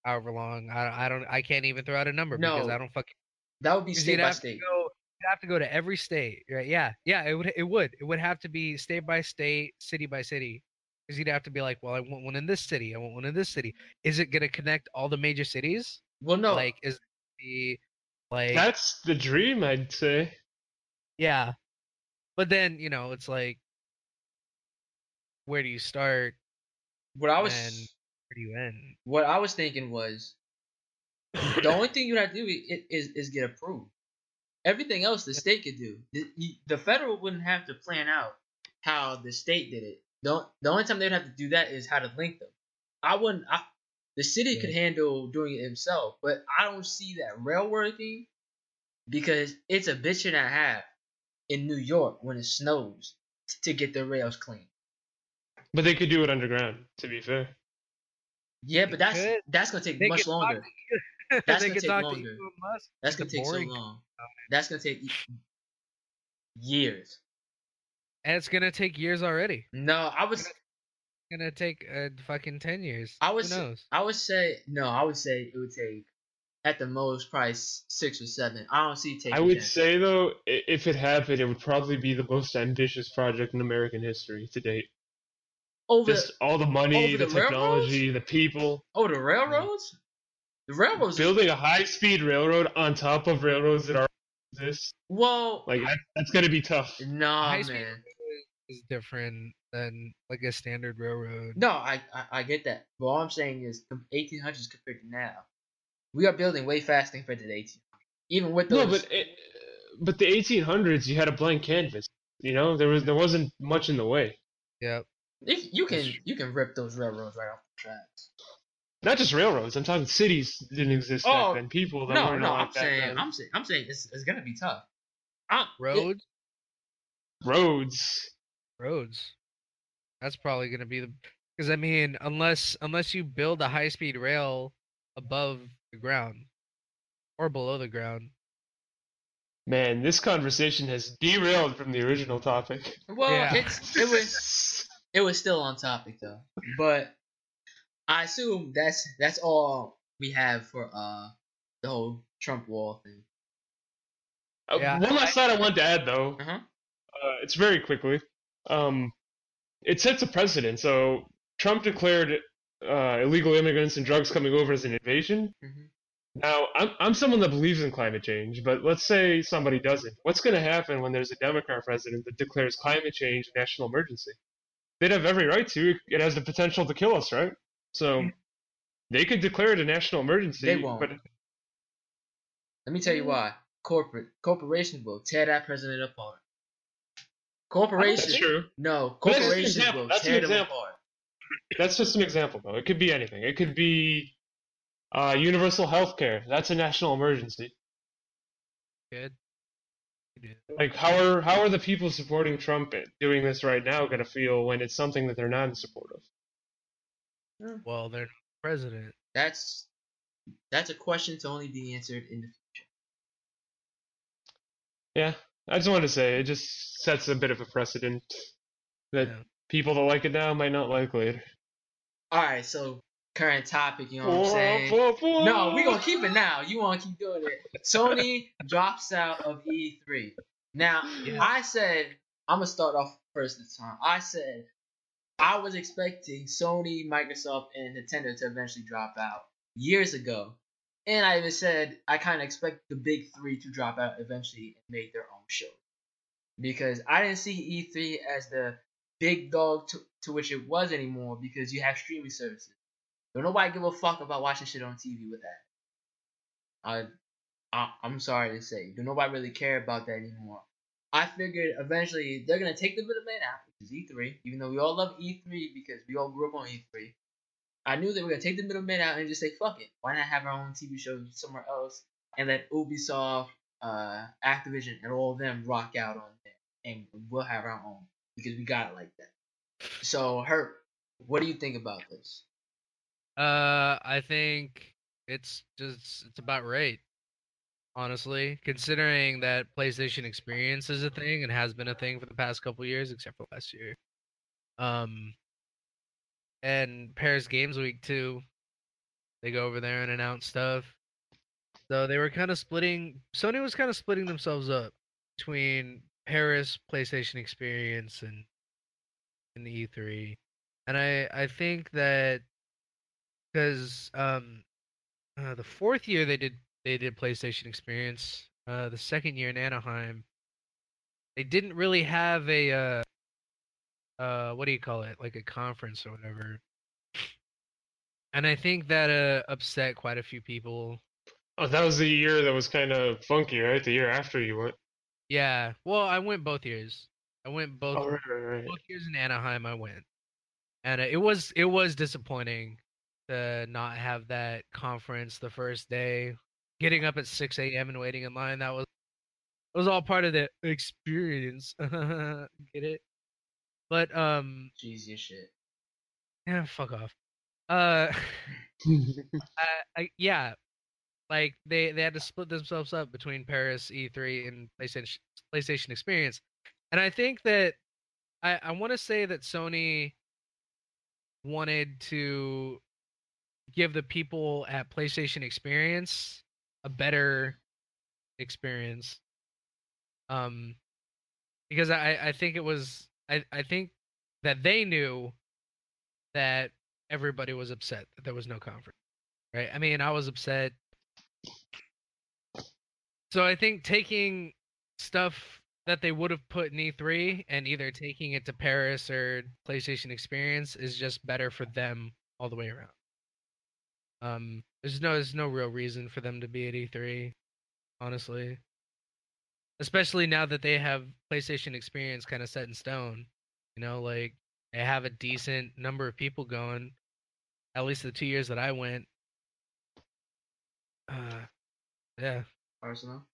however long. I I don't I can't even throw out a number because I don't fucking. that would be state by have state. To go, you'd have to go to every state, right? Yeah, yeah. It would it would it would have to be state by state, city by city. Because you'd have to be like, well, I want one in this city. I want one in this city. Is it gonna connect all the major cities? Well, no, Like, is the like That's the dream, I'd say. Yeah. But then, you know, it's like where do you start what I was and do you end? what I was thinking was the only thing you have to do is, is is get approved. Everything else the state could do. The, the federal wouldn't have to plan out how the state did it. The, the only time they'd have to do that is how to link them. I wouldn't. I, the city could handle doing it himself, but I don't see that rail working because it's a bitch and a half in New York when it snows t- to get the rails clean. But they could do it underground. To be fair. Yeah, but that's could. that's gonna take They much longer. to- (laughs) That's gonna take talk to longer. That's gonna a take so long. That's gonna take years. And it's gonna take years already. No, I was It's gonna take uh, fucking ten years. I Who would knows? I would say no. I would say it would take at the most probably six or seven. I don't see it taking. I would 10. say though, if it happened, it would probably be the most ambitious project in American history to date. Over Just all the money, over the, the railroads? technology, the people. Oh, the railroads. The railroads. Building a high-speed railroad on top of railroads that already exist, well, like that, that's gonna be tough. nah, High-speed man. railroad is different than like a standard railroad. No, I, I I get that. But all I'm saying is com- 1800s compared to now, we are building way faster compared to the 1800s. Even with those. No, but it, but the 1800s, you had a blank canvas. You know, there was there wasn't much in the way. Yep. You, you can you can rip those railroads right off the tracks. Not just railroads. I'm talking cities didn't exist Oh, back then. People that No, weren't no, like I'm that saying then. I'm saying I'm saying it's, it's gonna be tough. Uh, I'm, it- Roads. roads. roads. That's probably going to be the because I mean, unless unless you build a high speed rail above the ground or below the ground, Man, this conversation has derailed from the original topic. well, Yeah. it's it was (laughs) (laughs) it was still on topic though. But I assume that's that's all we have for uh the whole Trump wall thing. Uh, Yeah, One last thought I wanted to add, though. Uh huh. Uh, it's very quickly. Um, it sets a precedent. So Trump declared uh, illegal immigrants and drugs coming over as an invasion. Mhm. Now, I'm I'm someone that believes in climate change, but let's say somebody doesn't. What's going to happen when there's a Democrat president that declares climate change a national emergency? They'd have every right to. It has the potential to kill us, right? So they could declare it a national emergency. They won't. But Let me tell you why. Corporate corporations will tear that president apart. Corporations, That's true. no, But that's corporations will That's tear them example. apart. That's just an example, though. It could be anything. It could be uh, universal health care. That's a national emergency. Good. You. Like, how are how are the people supporting Trump doing this right now going to feel when it's something that they're not in support of? Hmm. Well, they're president. That's that's a question to only be answered in the future. Yeah, I just wanted to say it just sets a bit of a precedent that Yeah. people that like it now might not like later. All right, so current topic, you know what I'm saying? No, we gonna keep it now. You wanna keep doing it? Sony drops out of E3. Now, Yeah. I said I'm gonna start off first this time. I said I was expecting Sony, Microsoft, and Nintendo to eventually drop out years ago, and I even said I kind of expect the big three to drop out eventually and make their own show because I didn't see E3 as the big dog to, to which it was anymore because you have streaming services. Don't nobody give a fuck about watching shit on TV with that. I, I I'm sorry to say, do nobody really care about that anymore. I figured eventually they're gonna take the middleman out, which is E3, even though we all love E3 because we all grew up on E3. I knew they were gonna take the middleman out and just say fuck it. Why not have our own TV show somewhere else and let Ubisoft, uh, Activision, and all of them rock out on there, and we'll have our own because we got it like that. So, Herp, what do you think about this? Uh, I think it's just it's about right. Honestly, considering that PlayStation Experience is a thing and has been a thing for the past couple years, except for last year. Um, and Paris Games Week too. They go over there and announce stuff. So they were kind of splitting. Sony was kind of splitting themselves up between Paris PlayStation Experience and and the E3, and I I think that because um uh, the fourth year they did they did PlayStation Experience. Uh, the second year in Anaheim, they didn't really have a uh, uh what do you call it like a conference or whatever. And I think that uh upset quite a few people. Oh, that was the year that was kind of funky, right? The year after you went. Yeah, well, I went both years. I went both Oh, right, right, right. both years in Anaheim. I went, and uh, it was it was disappointing to not have that conference the first day. Getting up at six a.m. and waiting in line that was it was all part of the experience. (laughs) Get it? But um, Jeez, your shit. yeah, fuck off. Uh, (laughs) (laughs) I, I yeah, like they they had to split themselves up between Paris E3 and PlayStation PlayStation Experience, and I think that I I want to say that Sony wanted to give the people at PlayStation Experience a better experience, um, because I I think it was I I think that they knew that everybody was upset that there was no conference right? I mean i was upset. So i think taking stuff that they would have put in e3 and either taking it to paris or playstation experience is just better for them all the way around um there's no there's no real reason for them to be at e3 honestly especially now that they have playstation experience kind of set in stone you know like they have a decent number of people going. At least the two years that I went. Uh, yeah. Arsenal.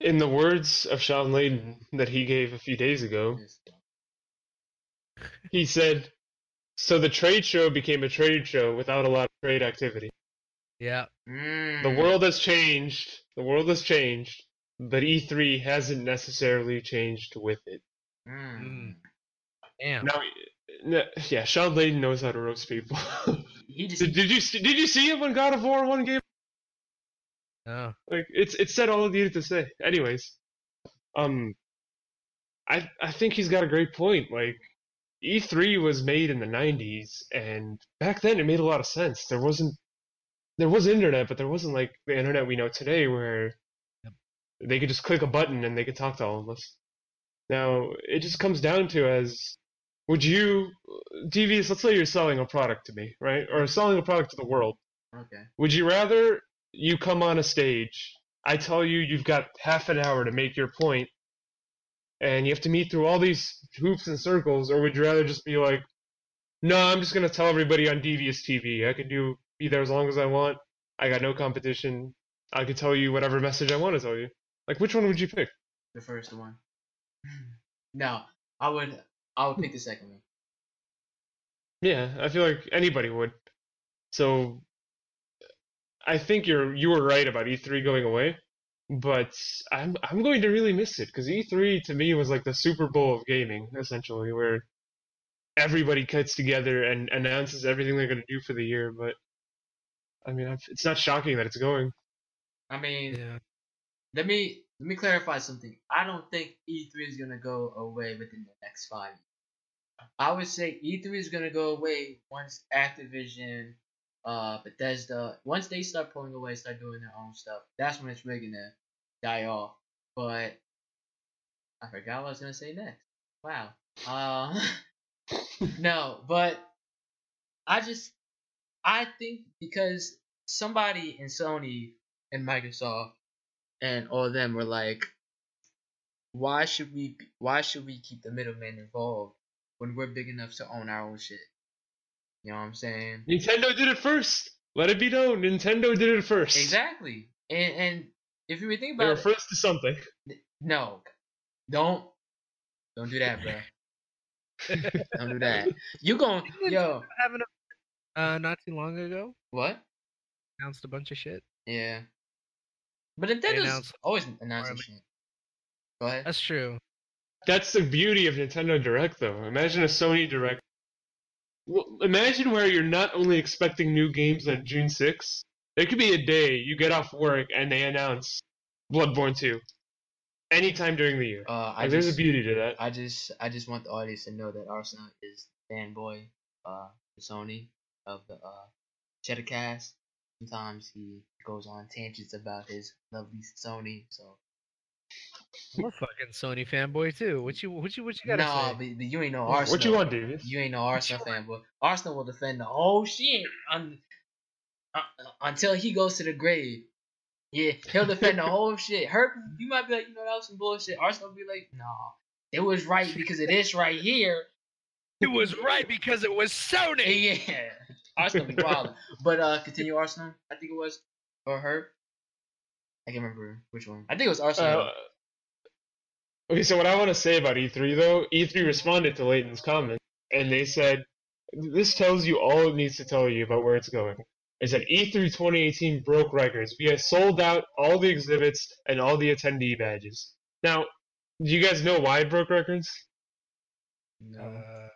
In the words of Shawn Layden that he gave a few days ago, he said, "So the trade show became a trade show without a lot of trade activity. Yeah. Mm. The world has changed. The world has changed, but E3 hasn't necessarily changed with it." Mm. Damn. Now, n- yeah, Shawn Layden knows how to roast people. (laughs) Just did, did you see- did you see it when God of War won game? No. Like it's it said all it needed to say. Anyways, um, I I think he's got a great point. Like E3 was made in the 90s, and back then it made a lot of sense. There wasn't there was internet, but there wasn't like the internet we know today, where they could just click a button and they could talk to all of us. Now it just comes down to as would you, Devious? Let's say you're selling a product to me, right, or selling a product to the world. okay. Would you rather you come on a stage. I tell you, you've got half an hour to make your point, and you have to meet through all these hoops and circles, or would you rather just be like, no, I'm just gonna tell everybody on Devious TV. I can do be there as long as I want. I got no competition. I can tell you whatever message I want to tell you. Like, which one would you pick? The first one. (clears throat) no, I would. I would pick the second one. Yeah, I feel like anybody would. So, I think you're you were right about E3 going away, but I'm I'm going to really miss it because E3 to me was like the Super Bowl of gaming, essentially, where everybody gets together and announces everything they're going to do for the year. But I mean, it's not shocking that it's going. I mean, Yeah. let me let me clarify something. I don't think E3 is gonna go away within the next five. years. I would say E3 is gonna go away once Activision, uh, Bethesda, once they start pulling away, start doing their own stuff. That's when it's really gonna die off. But I forgot what I was gonna say next. Wow. Uh, (laughs) no, but I just I think because somebody in Sony and Microsoft and all of them were like, why should we why should we keep the middleman involved when we're big enough to own our own shit? You know what I'm saying? Nintendo did it first. Let it be known, Nintendo did it first. Exactly. And and if you would think They were about it, first to something. no, don't don't do that, bro. (laughs) don't do that. You going yo Having a, uh, not too long ago, what? announced a bunch of shit. Yeah. But Nintendo's announced always announcing shit. Go ahead. That's true. That's the beauty of Nintendo Direct, though. Imagine a Sony Direct. Imagine where you're not only expecting new games on June 6th. There could be a day you get off work and they announce Bloodborne 2. Anytime during the year. Uh, I Like, there's just, a beauty to that. I just, I just want the audience to know that Arsenal is fanboy, uh, Sony of the uh, Cheddah Cast. Sometimes he goes on tangents about his lovely Sony. So I'm a fucking Sony fanboy too. What you what you what you gotta no, say? but, but you ain't no Arsenal. What you want, David? You ain't no Arsenal fanboy. Arsenal will defend the whole shit un, uh, until he goes to the grave. Yeah, he'll defend the (laughs) whole shit. Herp, you might be like, you know, that was some bullshit. Arsenal will be like, nah, it was right because of this right here. It was right because it was Sony. (laughs) Yeah, Arsenal be wild. But uh, continue Arsenal. I think it was or Herp. I can't remember which one. I think it was Arsenal. Uh, okay, so what I want to say about E3 though, E3 responded to Layden's comment, and they said, "This tells you all it needs to tell you about where it's going." Is that E E3 2018 broke records? We have sold out all the exhibits and all the attendee badges. Now, do you guys know why it broke records? no. Uh,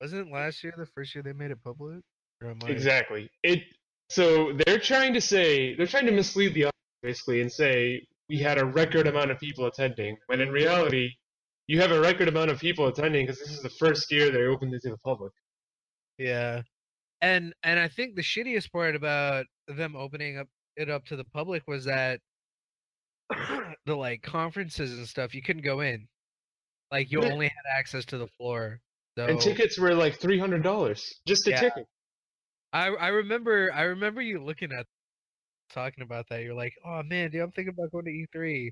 wasn't last year the first year they made it public? Or am I- Exactly. It. So they're trying to say they're trying to mislead the audience basically and say we had a record amount of people attending, when in reality, you have a record amount of people attending because this is the first year they opened it to the public. Yeah. And and I think the shittiest part about them opening up it up to the public was that (clears throat) the like conferences and stuff you couldn't go in. Like you Yeah. only had access to the floor. So And tickets were like three hundred dollars just a Yeah. ticket. I I remember I remember you looking at talking about that. You're like, "Oh man, dude, I'm thinking about going to E3."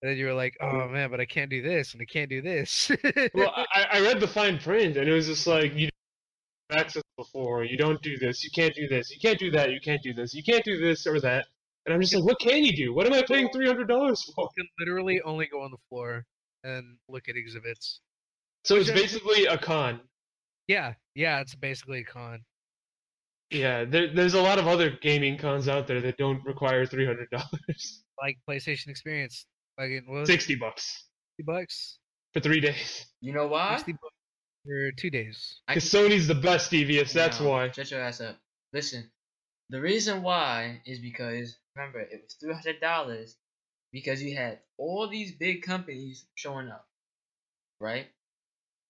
And then you were like, "Oh mm. man, but I can't do this and I can't do this." Well, (laughs) I, I read the fine print and it was just like you don't have access before, you don't do this, you can't do this, you can't do that, you can't do this, you can't do this or that. And I'm just like, what can you do? What am I paying three hundred dollars for? you can literally only go on the floor and look at exhibits. So it's basically a con. Yeah, yeah, it's basically a con. Yeah, there, there's a lot of other gaming cons out there that don't require three hundred dollars. Like PlayStation Experience, like what was Sixty bucks sixty bucks, for three days. You know why? sixty bucks for two days. Because Sony's the best devious, that's No, why. Shut your ass up. Listen, the reason why is because remember it was three hundred dollars because you had all these big companies showing up, right?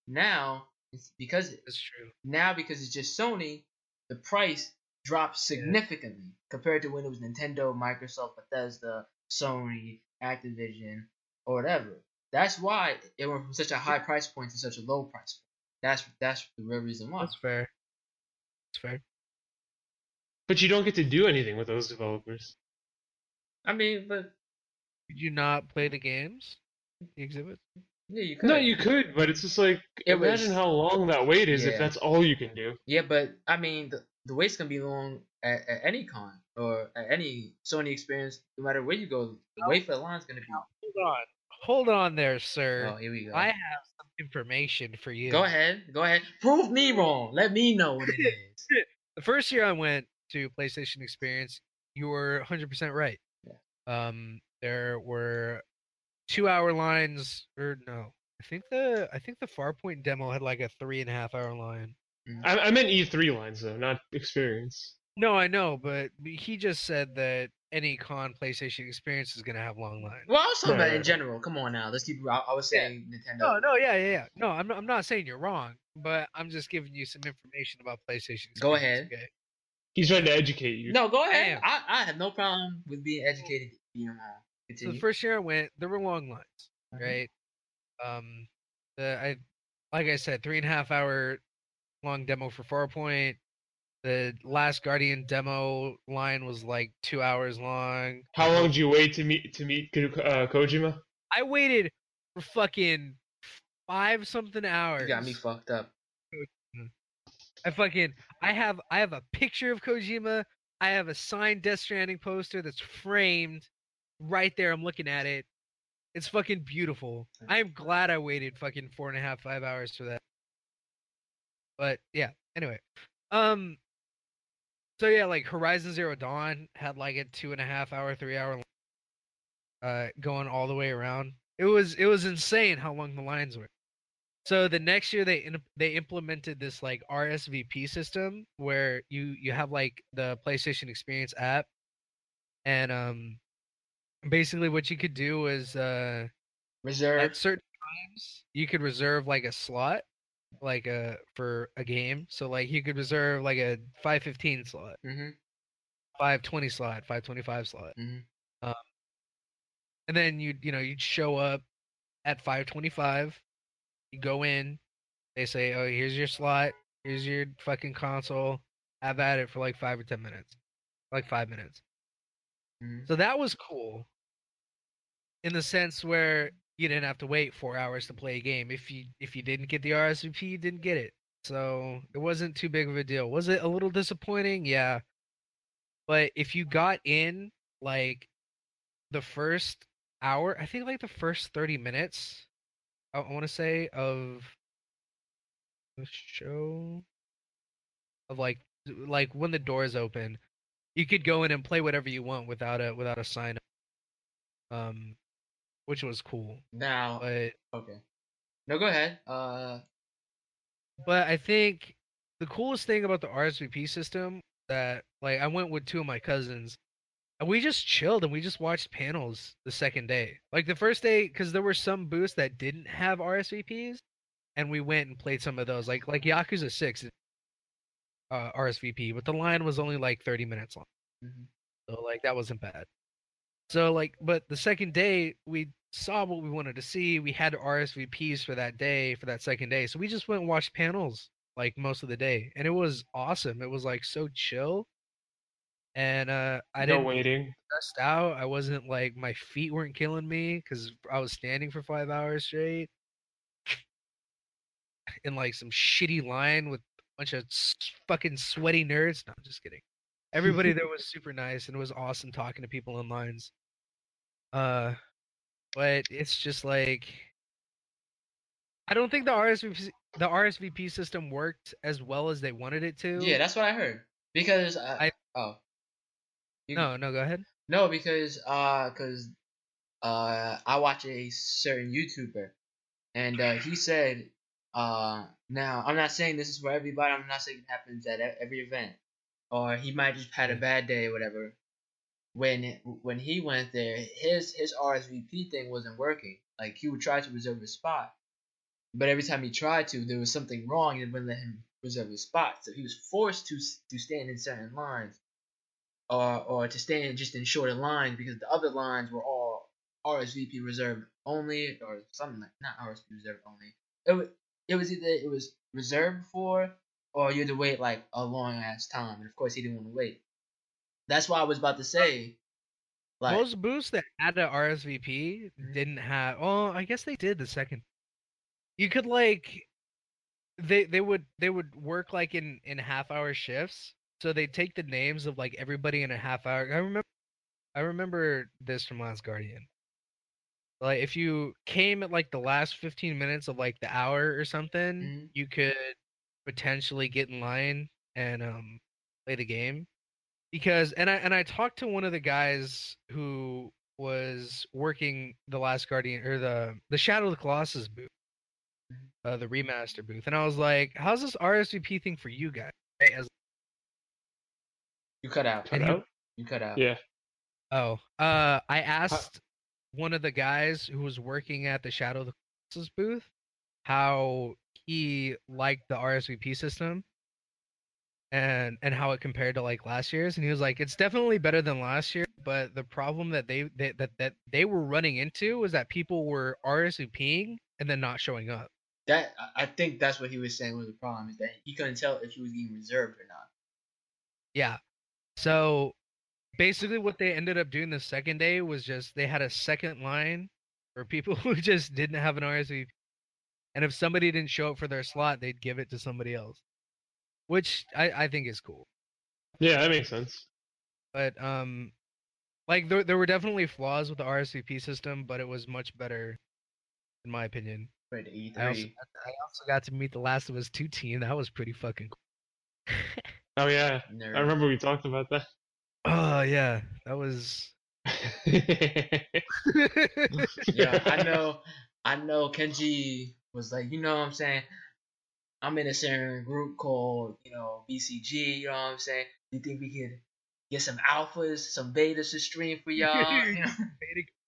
Now it's because it's true. now because it's just Sony, the price dropped significantly compared to when it was Nintendo, Microsoft, Bethesda, Sony, Activision, or whatever. That's why it went from such a high price point to such a low price point. That's that's the real reason why. That's fair. That's fair. But you don't get to do anything with those developers. I mean, but Did you not play the games? The exhibits? Yeah, you could. No, you could, but it's just like It imagine was- how long that wait is Yeah. if that's all you can do. Yeah, but I mean, the, the wait's gonna be long at, at any con or at any Sony experience. No matter where you go, the wait for the line's gonna be. Hold on. Hold on there, sir. Oh, here we go. I have some information for you. Go ahead. Go ahead. Prove me wrong. Let me know what it (laughs) is. The first year I went to PlayStation Experience, you were 100% right. Yeah. Um, there were two hour lines, or no, I think the I think the Farpoint demo had like a three and a half hour line. Mm. I, I meant E3 lines though, not experience. No, I know, but he just said that any con PlayStation Experience is gonna have long lines. Well, I was talking about in general. Come on now. Let's keep. I, I was Yeah. saying Nintendo. No, no, yeah, yeah, yeah. No, I'm not, I'm not saying you're wrong, but I'm just giving you some information about PlayStation. Go ahead. Okay? He's trying to educate you. No, go ahead. Damn. I, I have no problem with being educated. Being wrong. So the first year I went, there were long lines, Mhm. right? Um, the I, like I said, three and a half hour long demo for Farpoint. The last Guardian demo line was like two hours long. How long did you wait to meet to meet uh, Kojima? I waited for fucking five something hours. You got me fucked up. I fucking I have I have a picture of Kojima. I have a signed Death Stranding poster that's framed right there. I'm looking at it. It's fucking beautiful. I am glad I waited fucking four and a half, five hours for that. But yeah, anyway. Um so yeah, like Horizon Zero Dawn had like a two and a half hour, three hour uh going all the way around. It was it was insane how long the lines were. So the next year they in, they implemented this like RSVP system where you you have like the PlayStation Experience app, and um, basically what you could do is uh Reserve. at certain times you could reserve like a slot like a for a game. So like you could reserve like a five fifteen slot, Mm-hmm. five twenty slot, five twenty five slot, Mm-hmm. and then you you know you'd show up at five twenty five. You go in, they say, "Oh, here's your slot. Here's your fucking console. Have at it for like five or ten minutes, like five minutes." Mhm. So that was cool, in the sense where you didn't have to wait four hours to play a game. If you if you didn't get the RSVP, you didn't get it. So it wasn't too big of a deal. Was it a little disappointing? Yeah. But if you got in like the first hour, I think like the first 30 minutes, I, want to say, of the show of like like when the doors open, you could go in and play whatever you want without a without a sign up. Um which was cool. Now, But okay. No, go ahead. Uh, but I think the coolest thing about the RSVP system that like I went with two of my cousins and we just chilled and we just watched panels the second day. Like the first day cuz there were some booths that didn't have RSVPs and we went and played some of those like like Yakuza 6 is, uh RSVP, but the line was only like 30 minutes long. mhm. So like that wasn't bad. So like but the second day we saw what we wanted to see. We had RSVPs for that day, for that second day. So we just went and watched panels like most of the day. And it was awesome. It was like so chill. And uh I no didn't waiting. stressed out. I wasn't like my feet weren't killing me because I was standing for five hours straight (laughs) in like some shitty line with bunch of fucking sweaty nerds. No, I'm just kidding. Everybody there was super nice and it was awesome talking to people in lines. Uh, but it's just like I don't think the RSVP the RSVP system worked as well as they wanted it to. yeah, that's what I heard. Because I, I- oh, You- no, no, go ahead. No, because uh, cause uh, I watch a certain YouTuber, and uh, he said, uh, now I'm not saying this is for everybody. I'm not saying it happens at every event, or he might just had a bad day or whatever. When when he went there, his his RSVP thing wasn't working. Like he would try to reserve a spot, but every time he tried to, there was something wrong and it wouldn't let him reserve his spot. So he was forced to to stand in certain lines or or to stand just in shorter lines because the other lines were all RSVP reserved only or something like not RSVP reserved only. It was it was either it was reserved for or you had to wait like a long ass time, and of course he didn't want to wait. That's why I was about to say Like Most booths that had a RSVP Mhm. didn't have. Oh, I guess they did the second. You could like, they they would they would work like in in half hour shifts. So they take the names of like everybody in a half hour. I remember, I remember this from Last Guardian. Like if you came at like the last fifteen minutes of like the hour or something, Mhm. you could potentially get in line and um play the game because and I and I talked to one of the guys who was working the last guardian or the the Shadow of the Colossus booth, uh, the remaster booth, and I was like, "How's this RSVP thing for you guys?" As- you cut out. Cut And he- out? You cut out. Yeah. oh, uh, I asked one of the guys who was working at the Shadow of the Colossus booth how he liked the RSVP system and and how it compared to like last year's and he was like it's definitely better than last year but the problem that they, they that that they were running into was that people were RSVPing and then not showing up. That I- think that's what he was saying was the problem is that he couldn't tell if he was getting reserved or not. Yeah. So basically what they ended up doing the second day was just they had a second line for people (laughs) who just didn't have an RSVP. And if somebody didn't show up for their slot, they'd give it to somebody else. Which I, I think is cool. Yeah, that makes sense. But um like there there were definitely flaws with the RSVP system, but it was much better in my opinion. Right, E3. I also, I also got to meet the Last of Us 2 team. That was pretty fucking cool. Oh yeah, Nerd. I remember we talked about that. Oh yeah, that was (laughs) yeah, I (laughs) know. I know. Kenji was like, you know what I'm saying. I'm in a certain group called, you know, BCG. You know what I'm saying. You think we could get some alphas, some betas to stream for y'all? (laughs)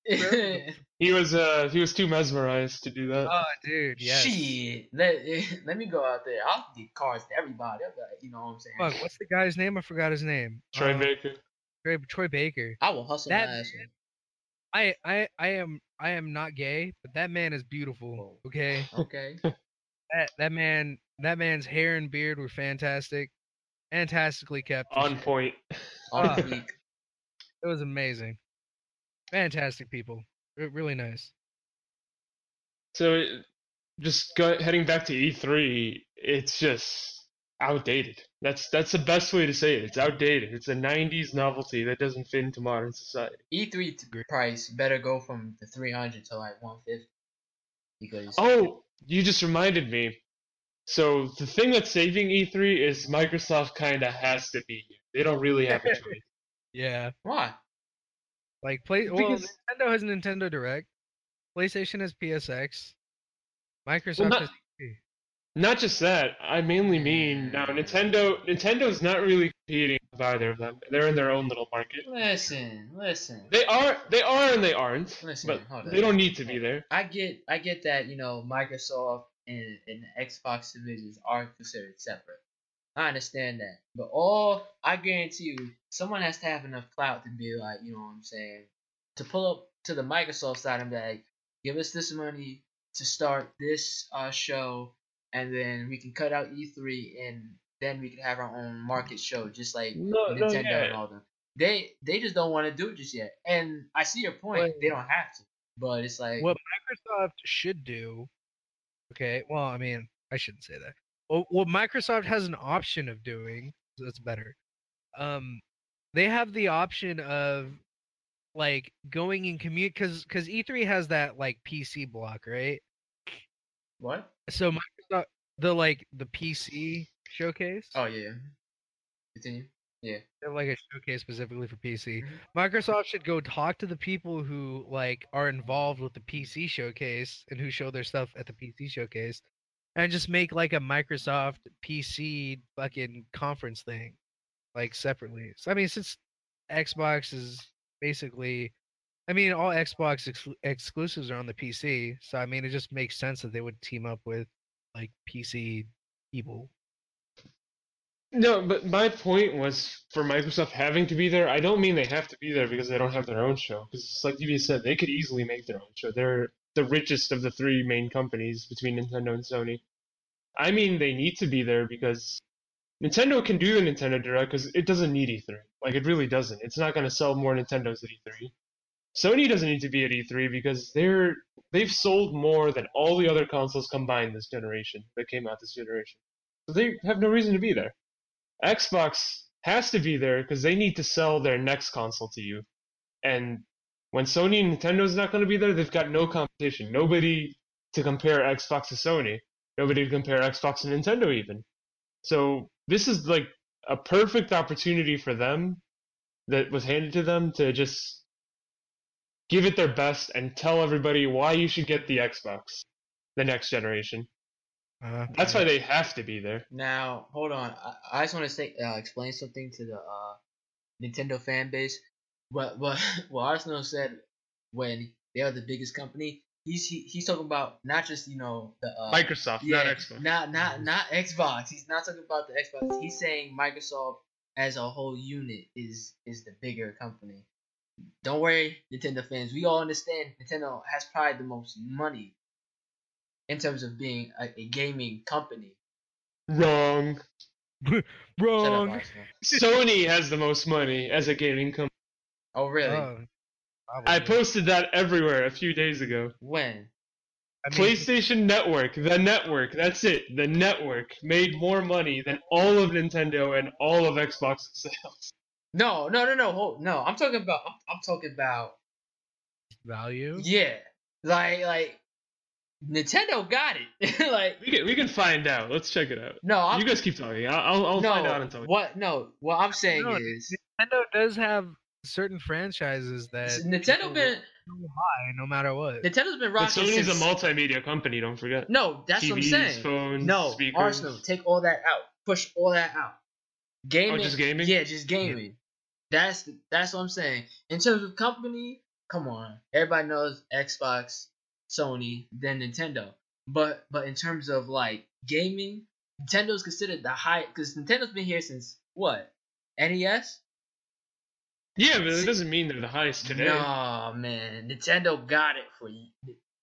You know? he was uh he was too mesmerized to do that. Oh, dude, yes. Shit, let let me go out there. I'll get cards to everybody. I'll like, you know what I'm saying. Fuck, what's the guy's name? I forgot his name. Troy Uh, Baker. Troy, Troy Baker. I will hustle That my ass. man- I, I, I am, I am not gay, but that man is beautiful. Okay, (laughs) Okay. (laughs) that that man, that man's hair and beard were fantastic, fantastically kept. On point. On Ah. fleek. It was amazing. Fantastic people. Re- really nice. So it, just go, heading back to E3, it's just outdated. That's that's the best way to say it. It's outdated. It's a '90s novelty that doesn't fit into modern society. E3 price better go from the 300 to like 150 because Oh, you just reminded me. So the thing that's saving E3 is Microsoft kind of has to be here. They don't really have a (laughs) choice. Yeah, why? like play. Well, Because- Nintendo has Nintendo Direct. PlayStation has PSX. Microsoft not- has. Not just that. I mainly mean now Nintendo. Nintendo's not really competing with either of them. They're in their own little market. Listen, listen. They are. They are and they aren't. Listen, but they on. don't need to be there. I get I get that, you know, Microsoft and, and Xbox divisions are considered separate. I understand that. But all I guarantee you, someone has to have enough clout to be like, you know what I'm saying, to pull up to the Microsoft side and be like, give us this money to start this uh, show, and then we can cut out E3, and then we can have our own market show, just like No, no, Nintendo yeah. and all them. They they just don't want to do it just yet. And I see your point. Well- they don't have to. But it's like What Microsoft should do. Okay, well, I mean, I shouldn't say that. Well, what Microsoft has an option of doing, so that's better. Um, they have the option of like going and commute because because E3 has that like PC block, right? what? So the like the PC showcase. Oh yeah. Continue. Have like a showcase specifically for PC. Mhm. Microsoft should go talk to the people who like are involved with the PC showcase and who show their stuff at the PC showcase, and just make like a Microsoft PC fucking conference thing, like separately. So I mean, since Xbox is basically, I mean, all Xbox ex- exclusives are on the PC, so I mean, it just makes sense that they would team up with like PC people. No, but my point was for Microsoft having to be there. I don't mean they have to be there because they don't have their own show. Because, like you said, they could easily make their own show. They're the richest of the three main companies between Nintendo and Sony. I mean, they need to be there because Nintendo can do the Nintendo Direct because it doesn't need E3. Like, it really doesn't. It's not going to sell more Nintendos at E3. Sony doesn't need to be at E3 because they're they've sold more than all the other consoles combined this generation that came out this generation. So they have no reason to be there. Xbox has to be there because they need to sell their next console to you. And when Sony and Nintendo's not going to be there, they've got no competition. Nobody to compare Xbox to Sony. Nobody to compare Xbox to Nintendo even. So this is like a perfect opportunity for them that was handed to them to just give it their best and tell everybody why you should get the Xbox, the next generation. Uh, That's why they have to be there. Now, hold on. I, I just want to say, uh, explain something to the uh, Nintendo fan base. What what (laughs) what Arsenal said when they are the biggest company. He's he, he's talking about not just you know the uh, Microsoft, yeah, not Xbox. not not not Xbox. He's not talking about the Xbox. He's saying Microsoft as a whole unit is is the bigger company. Don't worry, Nintendo fans. We all understand Nintendo has probably the most money in terms of being a, a gaming company. Wrong. (laughs) Shut up, wrong. Sony has the most money as a gaming company. Oh really? Oh, I posted that everywhere a few days ago. when? I mean, PlayStation Network, the network, that's it. The network made more money than all of Nintendo and all of Xbox sales. No, no, no, no, hold, no. I'm talking about. I'm, I'm talking about. value. Yeah, like like Nintendo got it. (laughs) like We can we can find out. Let's check it out. no, I'm you guys keep talking. I'll I'll, no. find out and tell you. What? No, what I'm saying No, is Nintendo does have certain franchises that Nintendo been high no matter what. Nintendo has been rocking. But Sony's since. a multimedia company. Don't forget. no, that's TVs, what I'm saying. phones, no, speakers. Arsenal, take all that out. Push all that out. Gaming. Oh, just gaming? Yeah, just gaming. That's that's what I'm saying. In terms of company, come on. Everybody knows Xbox, Sony, then Nintendo. But but in terms of like gaming, Nintendo's considered the high because Nintendo's been here since what? NES? Yeah, but it doesn't mean they're the highest today. No man, Nintendo got it for you.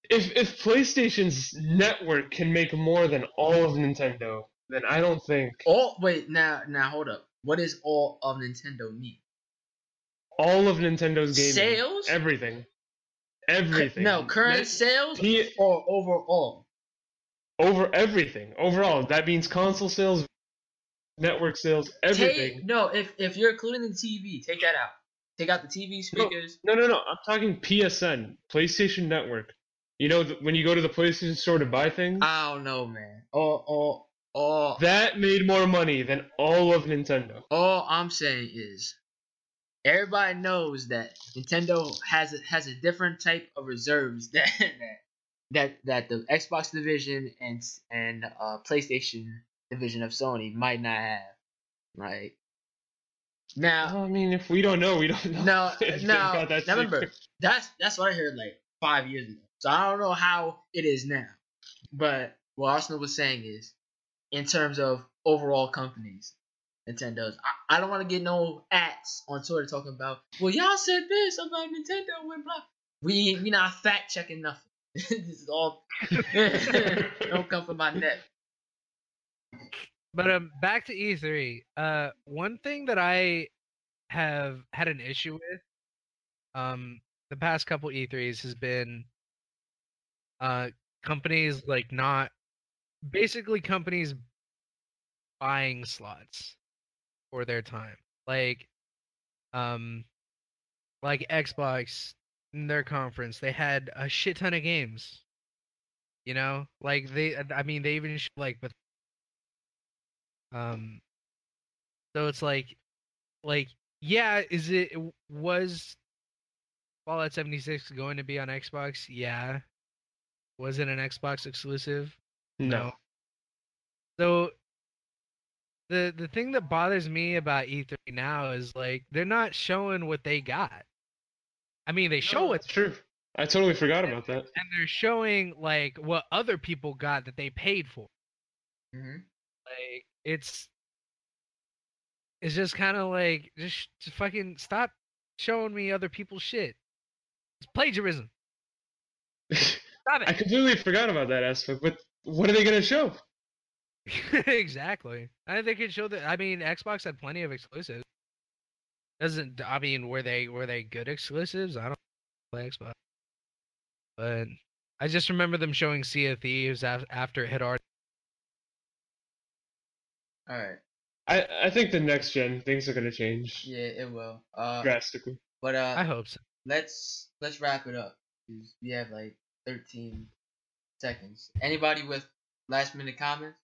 If if PlayStation's network can make more than all of Nintendo, then I don't think All wait now now hold up. What does all of Nintendo mean? All of Nintendo's gaming Sales? everything, everything. No, current Net- sales P- or overall. over everything overall. That means console sales, network sales, everything. Take, no, if if you're including the TV, take that out. Take out the TV speakers. No, no, no. I'm talking PSN, PlayStation Network. You know, th- when you go to the PlayStation Store to buy things, I don't know, man. All all all that made more money than all of Nintendo. all I'm saying is everybody knows that Nintendo has a, has a different type of reserves (laughs) that that that the Xbox division and and uh, PlayStation division of Sony might not have. Right now, I mean, if we don't know, we don't know. No, (laughs) no. that remember, secret. that's that's what I heard like five years ago. So I don't know how it is now. But what Arsenal was saying is, in terms of overall companies, Nintendo's. I, I don't want to get no ads on Twitter talking about, well, y'all said this about Nintendo and blah. We we not fact checking nothing. (laughs) this is all (laughs) don't come from my neck. But um, back to E3. Uh, one thing that I have had an issue with, um, the past couple E3s has been, uh, companies like not, basically companies buying slots for their time. Like, um, like Xbox in their conference, they had a shit ton of games. You know, like they, I mean, they even sh- like with um, so it's like, like, yeah, is it was Fallout 76 going to be on Xbox? Yeah. Was it an Xbox exclusive? No. So the the thing that bothers me about E3 now is like they're not showing what they got. I mean, they show it It's true. I totally forgot about that. and they're showing like what other people got that they paid for. hmm Like it's it's just kind of like just, just fucking stop showing me other people's shit. It's plagiarism. (laughs) Stop I completely forgot about that aspect. But what are they gonna show? (laughs) exactly. I think it showed that. I mean, Xbox had plenty of exclusives. Doesn't I mean were they were they good exclusives? I don't. play Xbox. But I just remember them showing Sea of Thieves af- after it had already. All right. I, I think the next gen things are gonna change Yeah, it will. Uh, drastically. but uh, I hope so. let's let's wrap it up. 'cause We have like 13 seconds. Anybody with last minute comments?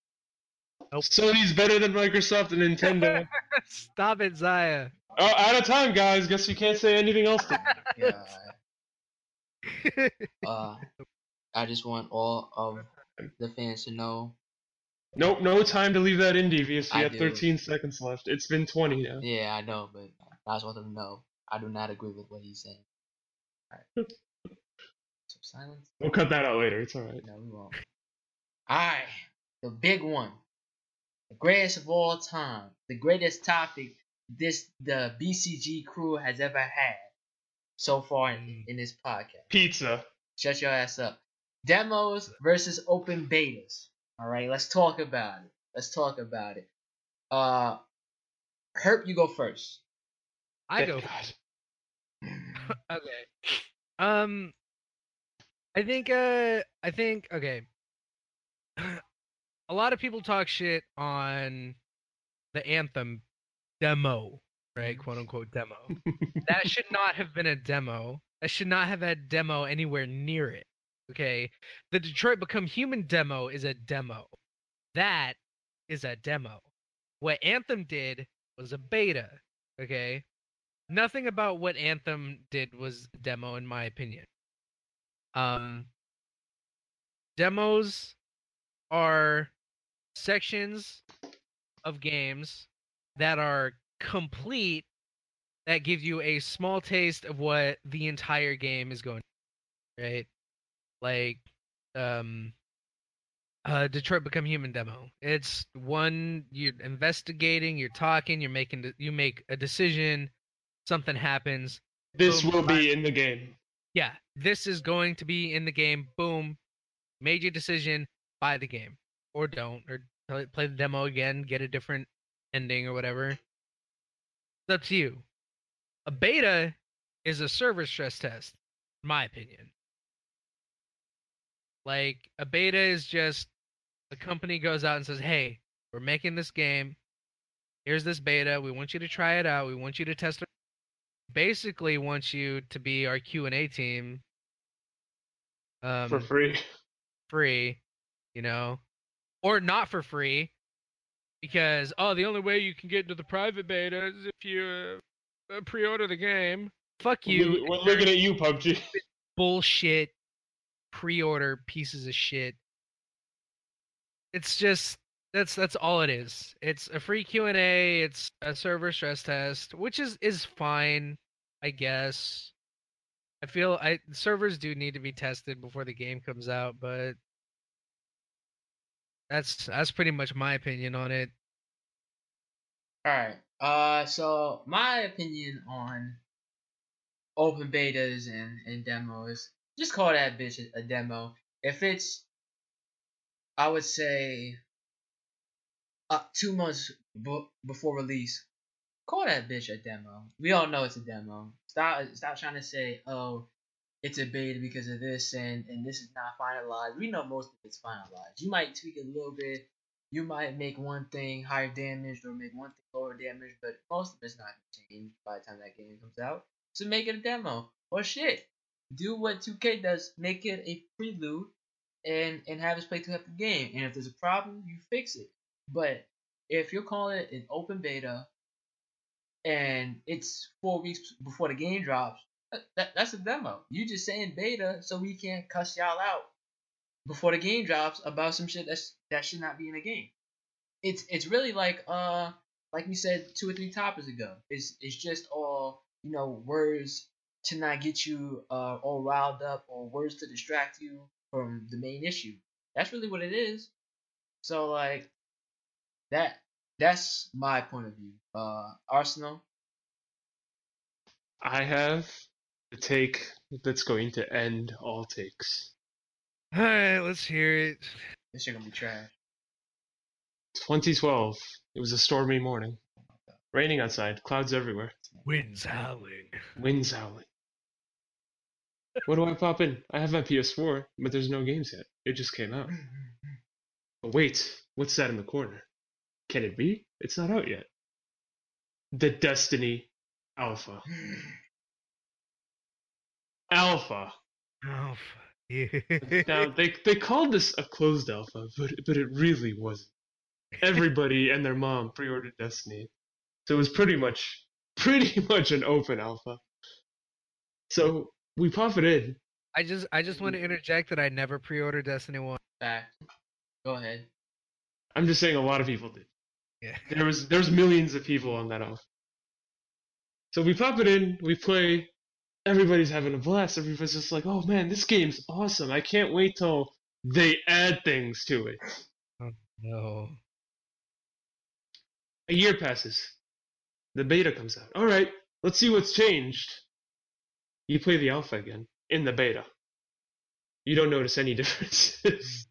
Nope. Sony's better than Microsoft and Nintendo. (laughs) Stop it, Zaya. oh, out of time, guys. Guess we can't say anything else. To- (laughs) Yeah. (laughs) uh, I just want all of the fans to know. nope, no time to leave that in, Devious. We I have do. 13 seconds left. It's been 20 now. Yeah, I know, but I just want them to know. I do not agree with what he's saying. Alright. So silence. We'll cut that out later. It's alright. No, we won't. Alright, the big one. The greatest of all time. The greatest topic this the BCG crew has ever had so far in, in this podcast. Pizza. Shut your ass up. Demos versus open betas. Alright, let's talk about it. Let's talk about it. Uh Herp, you go first. I go. God. (laughs) okay. Um, I think. Uh, I think. Okay. (clears throat) A lot of people talk shit on the anthem demo, right? "Quote unquote" demo. (laughs) that should not have been a demo. That should not have had demo anywhere near it. Okay. The Detroit Become Human demo is a demo. That is a demo. What Anthem did was a beta. Okay. Nothing about what Anthem did was demo, in my opinion. Um, demos are sections of games that are complete that give you a small taste of what the entire game is going to be, right? Like um uh detroit become human demo. It's one you're investigating you're talking you're making you make a decision something happens This Boom, will be in the game. yeah this is going to be in the game boom made your decision buy the game or don't or play, the demo again get a different ending or whatever. It's up to you. A beta is a server stress test in my opinion. Like a beta is just a company goes out and says hey we're making this game. Here's this beta. We want you to try it out. We want you to test it. Basically want you to be our q&a team. Um, for free. free, you know, or not for free, because oh, the only way you can get into the private beta is if you uh, pre-order the game. Fuck you, We're looking at you, PUBG. bullshit pre-order pieces of shit. It's just that's that's all it is. It's a free Q and A. It's a server stress test, which is is fine, I guess. I feel I servers do need to be tested before the game comes out, but that's that's pretty much my opinion on it. Alright. Uh so my opinion on open betas and, and demos, just call that bitch a, a demo. If it's I would say uh, two months b- before release, call that bitch a demo. We all know it's a demo. Stop stop trying to say, oh, it's a beta because of this and, and this is not finalized. We know most of it's finalized. You might tweak it a little bit. You might make one thing higher damage or make one thing lower damage, but most of it's not gonna change by the time that game comes out. So make it a demo. Or shit. Do what 2K does, make it a prelude and and have us play through the game. And if there's a problem, you fix it. But if you're calling it an open beta and it's four weeks before the game drops, that, that, that's a demo. You just saying beta so we can cuss y'all out before the game drops about some shit that's that should not be in the game. It's it's really like uh like we said two or three topics ago. It's it's just all you know words to not get you uh all riled up or words to distract you from the main issue. That's really what it is. So like that that's my point of view. Uh Arsenal. I have take that's going to end all takes. All right, let's hear it. This shit gonna be trash. 2012. It was a stormy morning. Raining outside, clouds everywhere, Winds howling. winds howling. What do I pop in? I have my PS4, but there's no games yet. It just came out. But wait, what's that in the corner? Can it be? It's not out yet. The Destiny Alpha. (gasps) (laughs) Alpha. Oh, yeah. Now they they called this a closed alpha, but but it really wasn't. Everybody and their mom pre-ordered Destiny, so it was pretty much (laughs) pretty much an open alpha. So we pop it in. I just I just want to interject that I never pre-ordered Destiny One. Fact. Go ahead. I'm just saying a lot of people did. Yeah. There was there's millions of people on that alpha. So we pop it in, we play. Everybody's having a blast. Everybody's just like, "Oh man, this game's awesome! I can't wait till they add things to it." Oh, no. A year passes. The beta comes out. All right, let's see what's changed. You play the alpha again in the beta. You don't notice any (laughs) differences.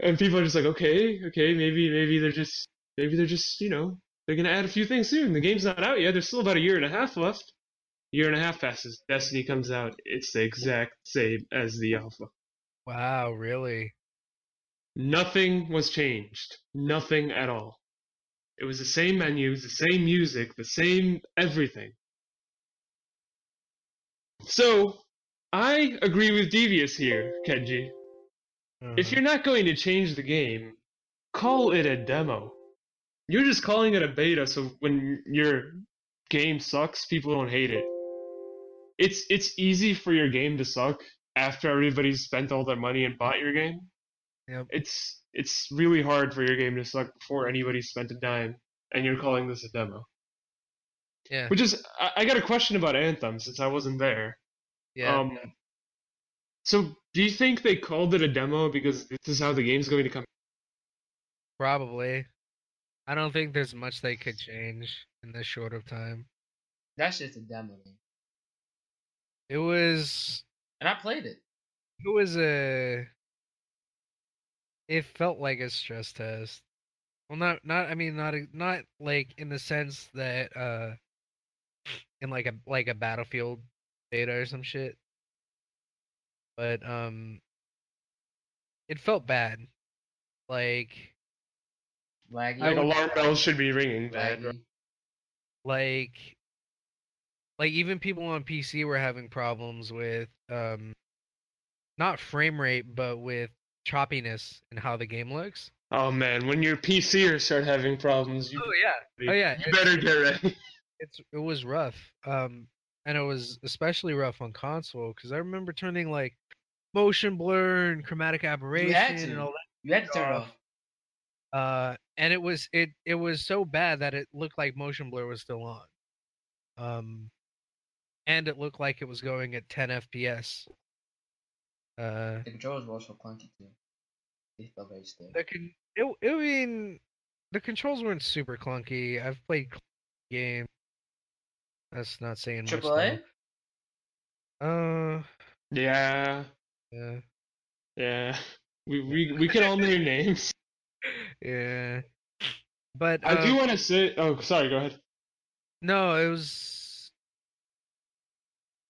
and people are just like, okay, okay, maybe, maybe they're just, maybe they're just, you know, they're gonna add a few things soon. The game's not out yet. There's still about a year and a half left. Year and a half passes. Destiny comes out. It's the exact same as the alpha. Wow, really? Nothing was changed. Nothing at all. It was the same menus, the same music, the same everything. So, I agree with Devious here, Kenji. If Uh-huh. you're not going to change the game, call it a demo. You're just calling it a beta so when your game sucks, people don't hate it. It's it's easy for your game to suck after everybody's spent all their money and bought your game. Yep. It's it's really hard for your game to suck before anybody's spent a dime, and you're calling this a demo. yeah, Which is, I, I got a question about Anthem since I wasn't there. yeah. Um, so do you think they called it a demo because this is how the game's going to come? Probably. I don't think there's much they could change in this short of time. That's just a demo. Man. It was And I played it. it was a it felt like a stress test. Well not not I mean not not like in the sense that uh in like a like a battlefield beta or some shit. But um it felt bad. Like Laggy. Like alarm bells should be ringing. Bad, like like even people on PC were having problems with um not frame rate but with choppiness and how the game looks. Oh man, when your PCers start having problems, you, Oh yeah. Oh yeah. you it- better get ready. (laughs) it's it was rough. Um and it was especially rough on console cuz I remember turning like motion blur and chromatic aberration and all that You had to turn off. off. uh and it was it it was so bad that it looked like motion blur was still on um and it looked like it was going at 10 fps uh The controls were also clunky too. They felt very stiff. the con- it, it, I mean the controls weren't super clunky i've played cl- games that's not saying much Triple A? though. uh yeah, yeah yeah. We we we can all name names. (laughs) (laughs) yeah but I do uh, want to say. Oh, sorry. Go ahead. No, it was.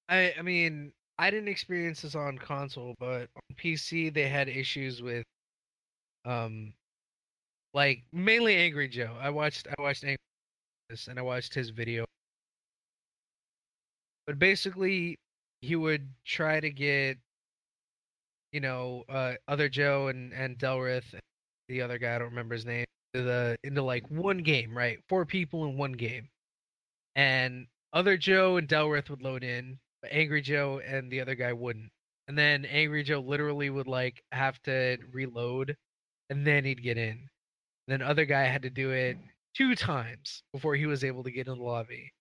I I mean, I didn't experience this on console, but on PC they had issues with, um, like mainly Angry Joe. I watched I watched Angry this and I watched his video. But basically, he would try to get, you know, uh, other Joe and and Delrith, the other guy I don't remember his name, to the into like one game, right? Four people in one game and other Joe and Delrith would load in, but Angry Joe and the other guy wouldn't. And then Angry Joe literally would like have to reload, and then he'd get in. then other guy had to do it two times before he was able to get in the lobby.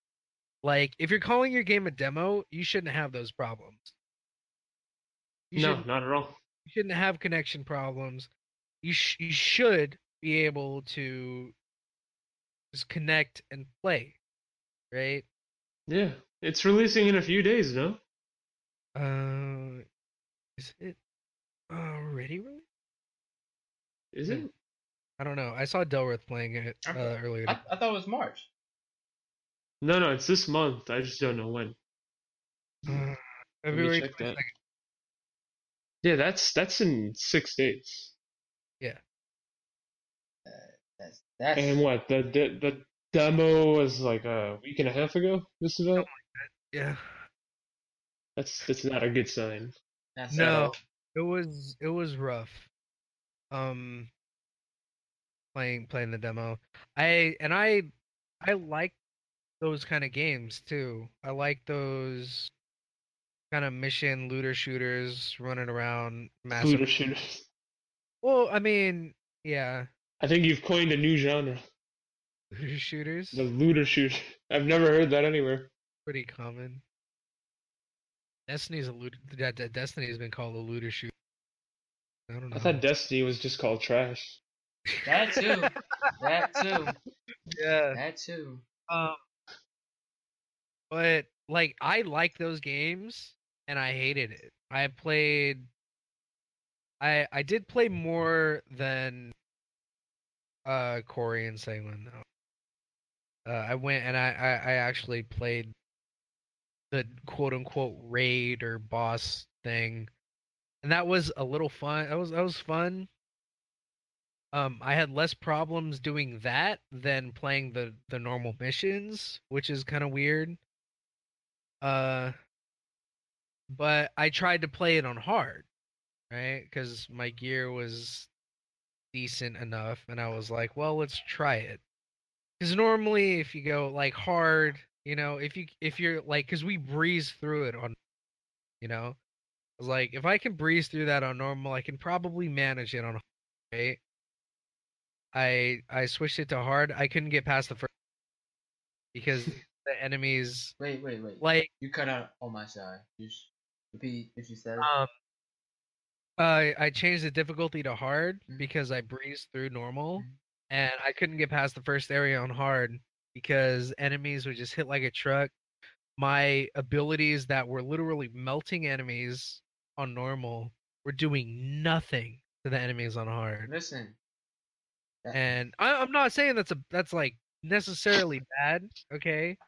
Like, if you're calling your game a demo, you shouldn't have those problems. You no, not at all. you shouldn't have connection problems. You sh- you should be able to just connect and play, right? Yeah, it's releasing in a few days, no? Uh, is it already released? Is it? I don't know. I saw Delrith playing it uh, Okay. earlier. I, I thought it was March. No, no, it's this month. I just don't know when. Uh, February check that. Yeah, that's that's in six days. Yeah. That's that's And what the the, the demo was like a week and a half ago. Just about. Yeah. That's that's not a good sign. that's No, it was it was rough. Um, playing playing the demo. I and I I like those kind of games too. I like those kind of mission looter shooters running around massive. Looter shooters. Well, I mean, yeah, I think you've coined a new genre, looter shooters the looter shooter. (laughs) I've never heard that anywhere. Pretty common. Destiny's a looter. That that Destiny has been called a looter shooter. I don't know. I thought Destiny was just called trash. that too. that too. (laughs) yeah. That too. Um, but like I like those games, and I hated it. I played. I I did play more than uh Corey and Salem though. Uh, I went and I, I I actually played the quote unquote raid or boss thing, and that was a little fun. That was that was fun. Um, I had less problems doing that than playing the the normal missions, which is kind of weird. Uh, but I tried to play it on hard, right? Because my gear was decent enough, and I was like, well, let's try it. Because normally, if you go like hard, you know, if you if you're like, because we breeze through it on, you know, I like, if I can breeze through that on normal, I can probably manage it on hard, right? I I switched it to hard. I couldn't get past the first because (laughs) the enemies Wait, wait, wait. like You cut out on my side. Just repeat if you said um I I changed the difficulty to hard Mhm. because I breezed through normal Mhm. and I couldn't get past the first area on hard because enemies would just hit like a truck. My abilities that were literally melting enemies on normal were doing nothing to the enemies on hard. Listen. And I, I'm not saying that's a that's like necessarily bad, okay?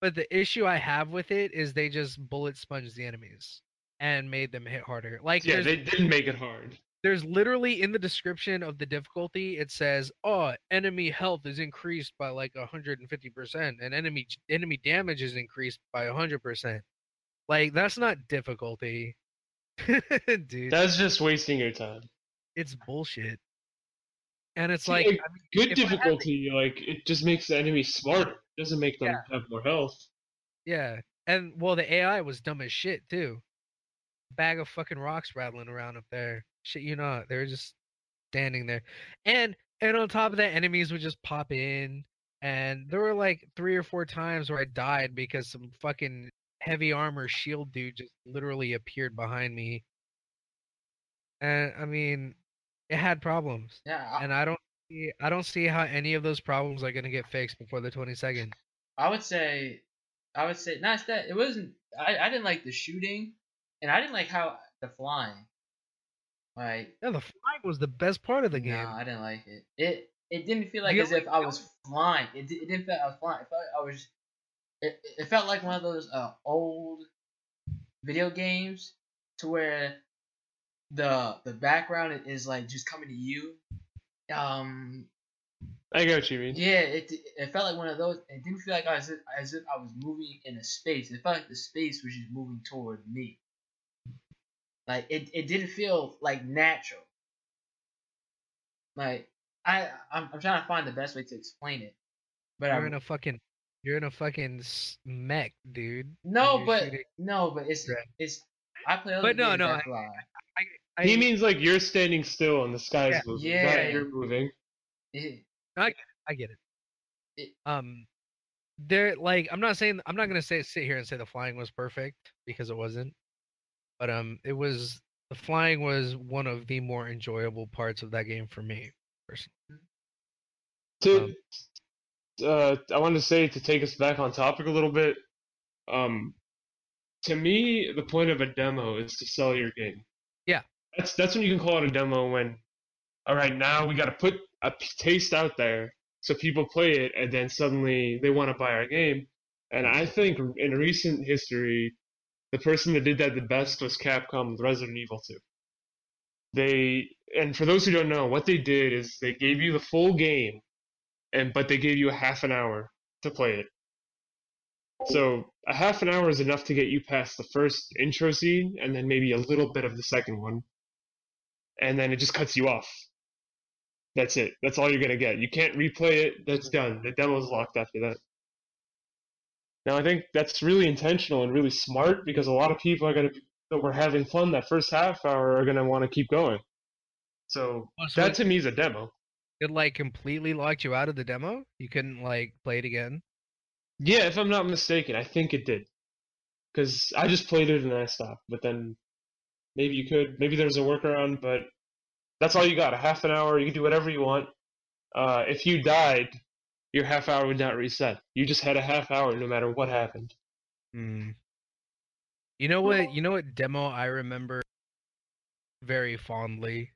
But the issue I have with it is they just bullet sponged the enemies and made them hit harder. Like Yeah, they didn't make it hard. There's literally in the description of the difficulty it says, "Oh, enemy health is increased by like 150% and enemy enemy damage is increased by 100%." Like that's not difficulty. (laughs) Dude, That's just wasting your time. it's bullshit. And it's See, like I mean, Good if I had difficulty, like it just makes the enemy smarter. It doesn't make them Yeah. have more health. Yeah, and well, the AI was dumb as shit too. Bag of fucking rocks rattling around up there. Shit, you not. They were just standing there, and and on top of that, enemies would just pop in, and there were like three or four times where I died because some fucking heavy armor shield dude just literally appeared behind me. And I mean, it had problems, yeah, and I don't see I don't see how any of those problems are gonna get fixed before the twenty second. I would say, I would say, not that it wasn't. I, I didn't like the shooting, and I didn't like how the flying. Like, Yeah, the flying was the best part of the game. no, I didn't like it. It it didn't feel like as if I was flying. It, it didn't feel like I was flying. It felt like I was. It, it felt like one of those uh, old video games to where the the background is like just coming to you. Um, I get what you mean. yeah, it it felt like one of those. It didn't feel like I was as if I was moving in a space. It felt like the space was just moving toward me. Like it, it didn't feel like natural. Like I, I'm, I'm trying to find the best way to explain it, but You're I in a fucking, you're in a fucking s- mech, dude. no, but shooting- no, but it's Right. it's. I play other But no, games no, that I- I, he means like you're standing still and the sky's Yeah. moving, Yeah. not you're moving. It- I get it. It- Um, there, like, I'm not saying, I'm not gonna say sit here and say the flying was perfect because it wasn't, but um, it was the flying was one of the more enjoyable parts of that game for me. Personally. To, Um, uh, I wanted to say to take us back on topic a little bit. Um, to me, the point of a demo is to sell your game. Yeah. That's that's when you can call it a demo. When, all right, now we got to put a taste out there so people play it, and then suddenly they want to buy our game. And I think in recent history, the person that did that the best was Capcom with Resident Evil 2. They and for those who don't know, what they did is they gave you the full game, and but they gave you a half an hour to play it. So a half an hour is enough to get you past the first intro scene, and then maybe a little bit of the second one, and then it just cuts you off. That's it. That's all you're gonna get. You can't replay it. That's done. The demo's locked after that. Now I think that's really intentional and really smart because a lot of people are gonna that were having fun that first half hour are gonna want to keep going. So Oh, so that it, to me is a demo. it like completely locked you out of the demo. You couldn't like play it again. Yeah, if I'm not mistaken, I think it did. Because I just played it and I stopped. But then maybe you could, maybe there's a workaround, but that's all you got. A half an hour, you can do whatever you want. Uh, if you died, your half hour would not reset. You just had a half hour no matter what happened. Hmm. You know what? You know what demo I remember very fondly.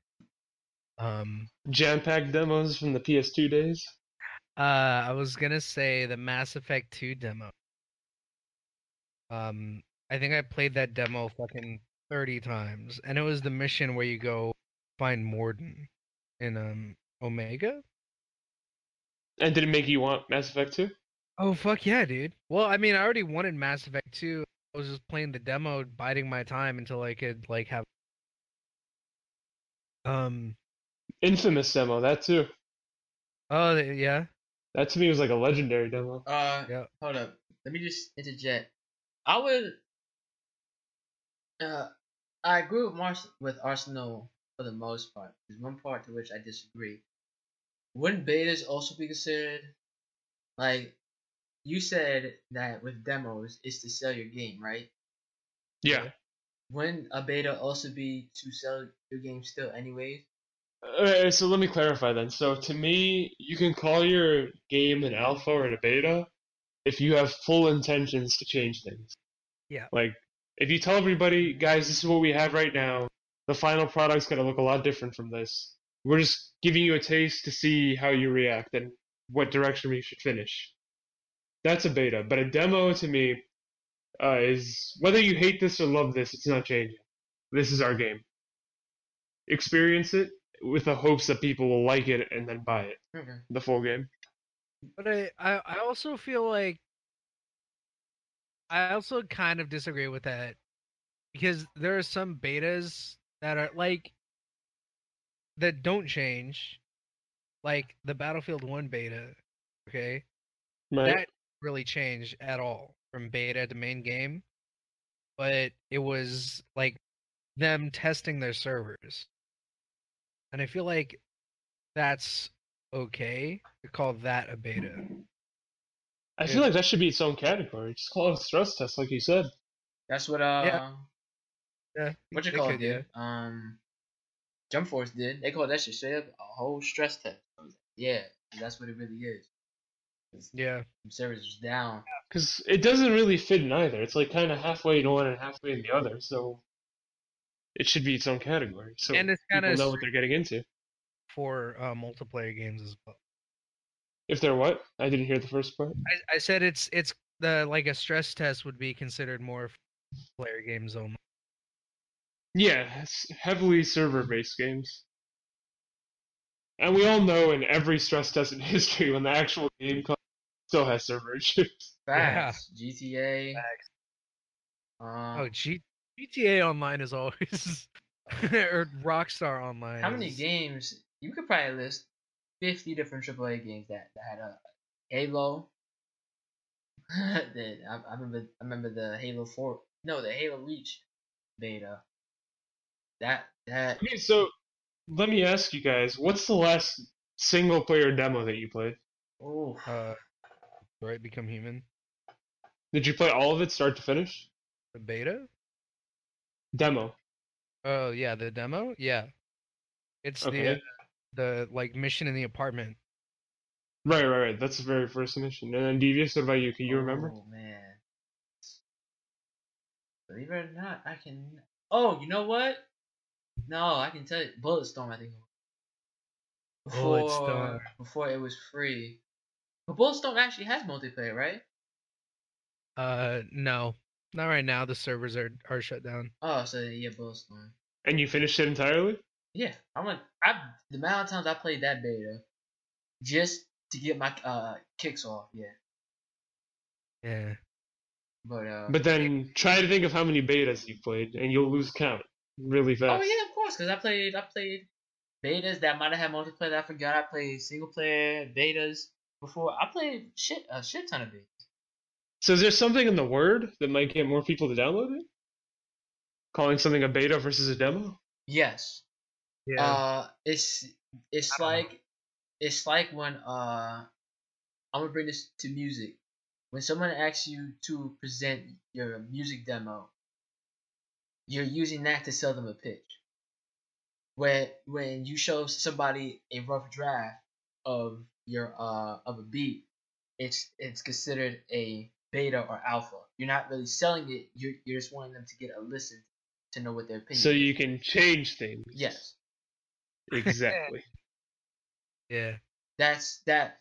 Um. Jam packed demos from the PS2 days. Uh, I was gonna say the Mass Effect 2 demo. Um, I think I played that demo fucking 30 times, and it was the mission where you go find Mordin in um Omega. And did it make you want Mass Effect 2? Oh fuck yeah, dude. Well, I mean, I already wanted Mass Effect 2. I was just playing the demo, biding my time until I could like have. Um. Infamous demo, that too. Oh th- yeah. That to me was like a legendary demo. Uh, Yeah. hold up. Let me just interject. I would. Uh, I agree with Mars with Arsenal for the most part. There's one part to which I disagree. Wouldn't betas also be considered? Like, you said that with demos, is to sell your game, right? Yeah. Wouldn't a beta also be to sell your game still, anyways? Uh, so let me clarify then. So to me, you can call your game an alpha or a beta if you have full intentions to change things. Yeah. Like if you tell everybody, guys, this is what we have right now. The final product's gonna look a lot different from this. We're just giving you a taste to see how you react and what direction we should finish. That's a beta, but a demo to me uh, is whether you hate this or love this, it's not changing. This is our game. Experience it with the hopes that people will like it and then buy it, Okay. the full game. But I, I, I also feel like I also kind of disagree with that because there are some betas that are like that don't change, like the Battlefield One beta. Okay, Right? that really changed at all from beta to main game, but it was like them testing their servers, and I feel like that's okay to call that a beta. I feel like that should be its own category. Just call it a stress test, like you said. That's what uh, Yeah, what you call it could, yeah. Um, Jump Force did. They called that shit straight up a whole stress test. Like, yeah, that's what it really is. Yeah. the servers was down. Because it doesn't really fit in either. It's like kind of halfway in one and halfway in the other. So it should be its own category. So and it's kind people of know what they're getting into. for uh, multiplayer games as well. If they're what? I didn't hear the first part. I, I said it's it's the like a stress test would be considered more player games only. Yeah, heavily server-based games. And we all know in every stress test in (laughs) history, when the actual game comes, it still has server issues. (laughs) Yeah. GTA. Facts. Um, Oh, G- GTA Online is always (laughs) or Rockstar Online. how many is- games? You could probably list fifty different AAA games that, that had a Halo. that I, I remember. I remember the Halo Four. No, the Halo Reach beta. That that Okay, so let me ask you guys, what's the last single-player demo that you played? oh Uh, Detroit, Become Human. Did you play all of it, start to finish? The beta. Demo. Oh yeah, the demo. Yeah, it's the Okay. uh, the like mission in the apartment. Right, right, right. That's the very first mission. And then Devious, what about you? Can you remember? Oh man. Believe it or not, I can. Oh, you know what? No, I can tell you. Bulletstorm, I think. Before, Bulletstorm. before it was free. But Bulletstorm actually has multiplayer, right? Uh, no, Not right now. The servers are are shut down. Oh, so yeah, Bulletstorm. And you finished it entirely? Yeah, I'm like I the amount of times I played that beta just to get my uh kicks off. Yeah, Yeah. but uh. But then try to think of how many betas you played, and you'll lose count really fast. Oh yeah, of course, because I played I played betas that might have had multiplayer that I forgot. I played single player betas before. I played shit a shit ton of betas. So is there something in the word that might get more people to download it? Calling something a beta versus a demo? Yes. Yeah. Uh, it's it's don't know. like it's like when uh, I'm gonna bring this to music. When someone asks you to present your music demo, you're using that to sell them a pitch. When when you show somebody a rough draft of your uh of a beat, it's it's considered a beta or alpha. You're not really selling it. You're you're just wanting them to get a listen to know what their opinion. So is. you can change things. yes. (laughs) Exactly. yeah. that's that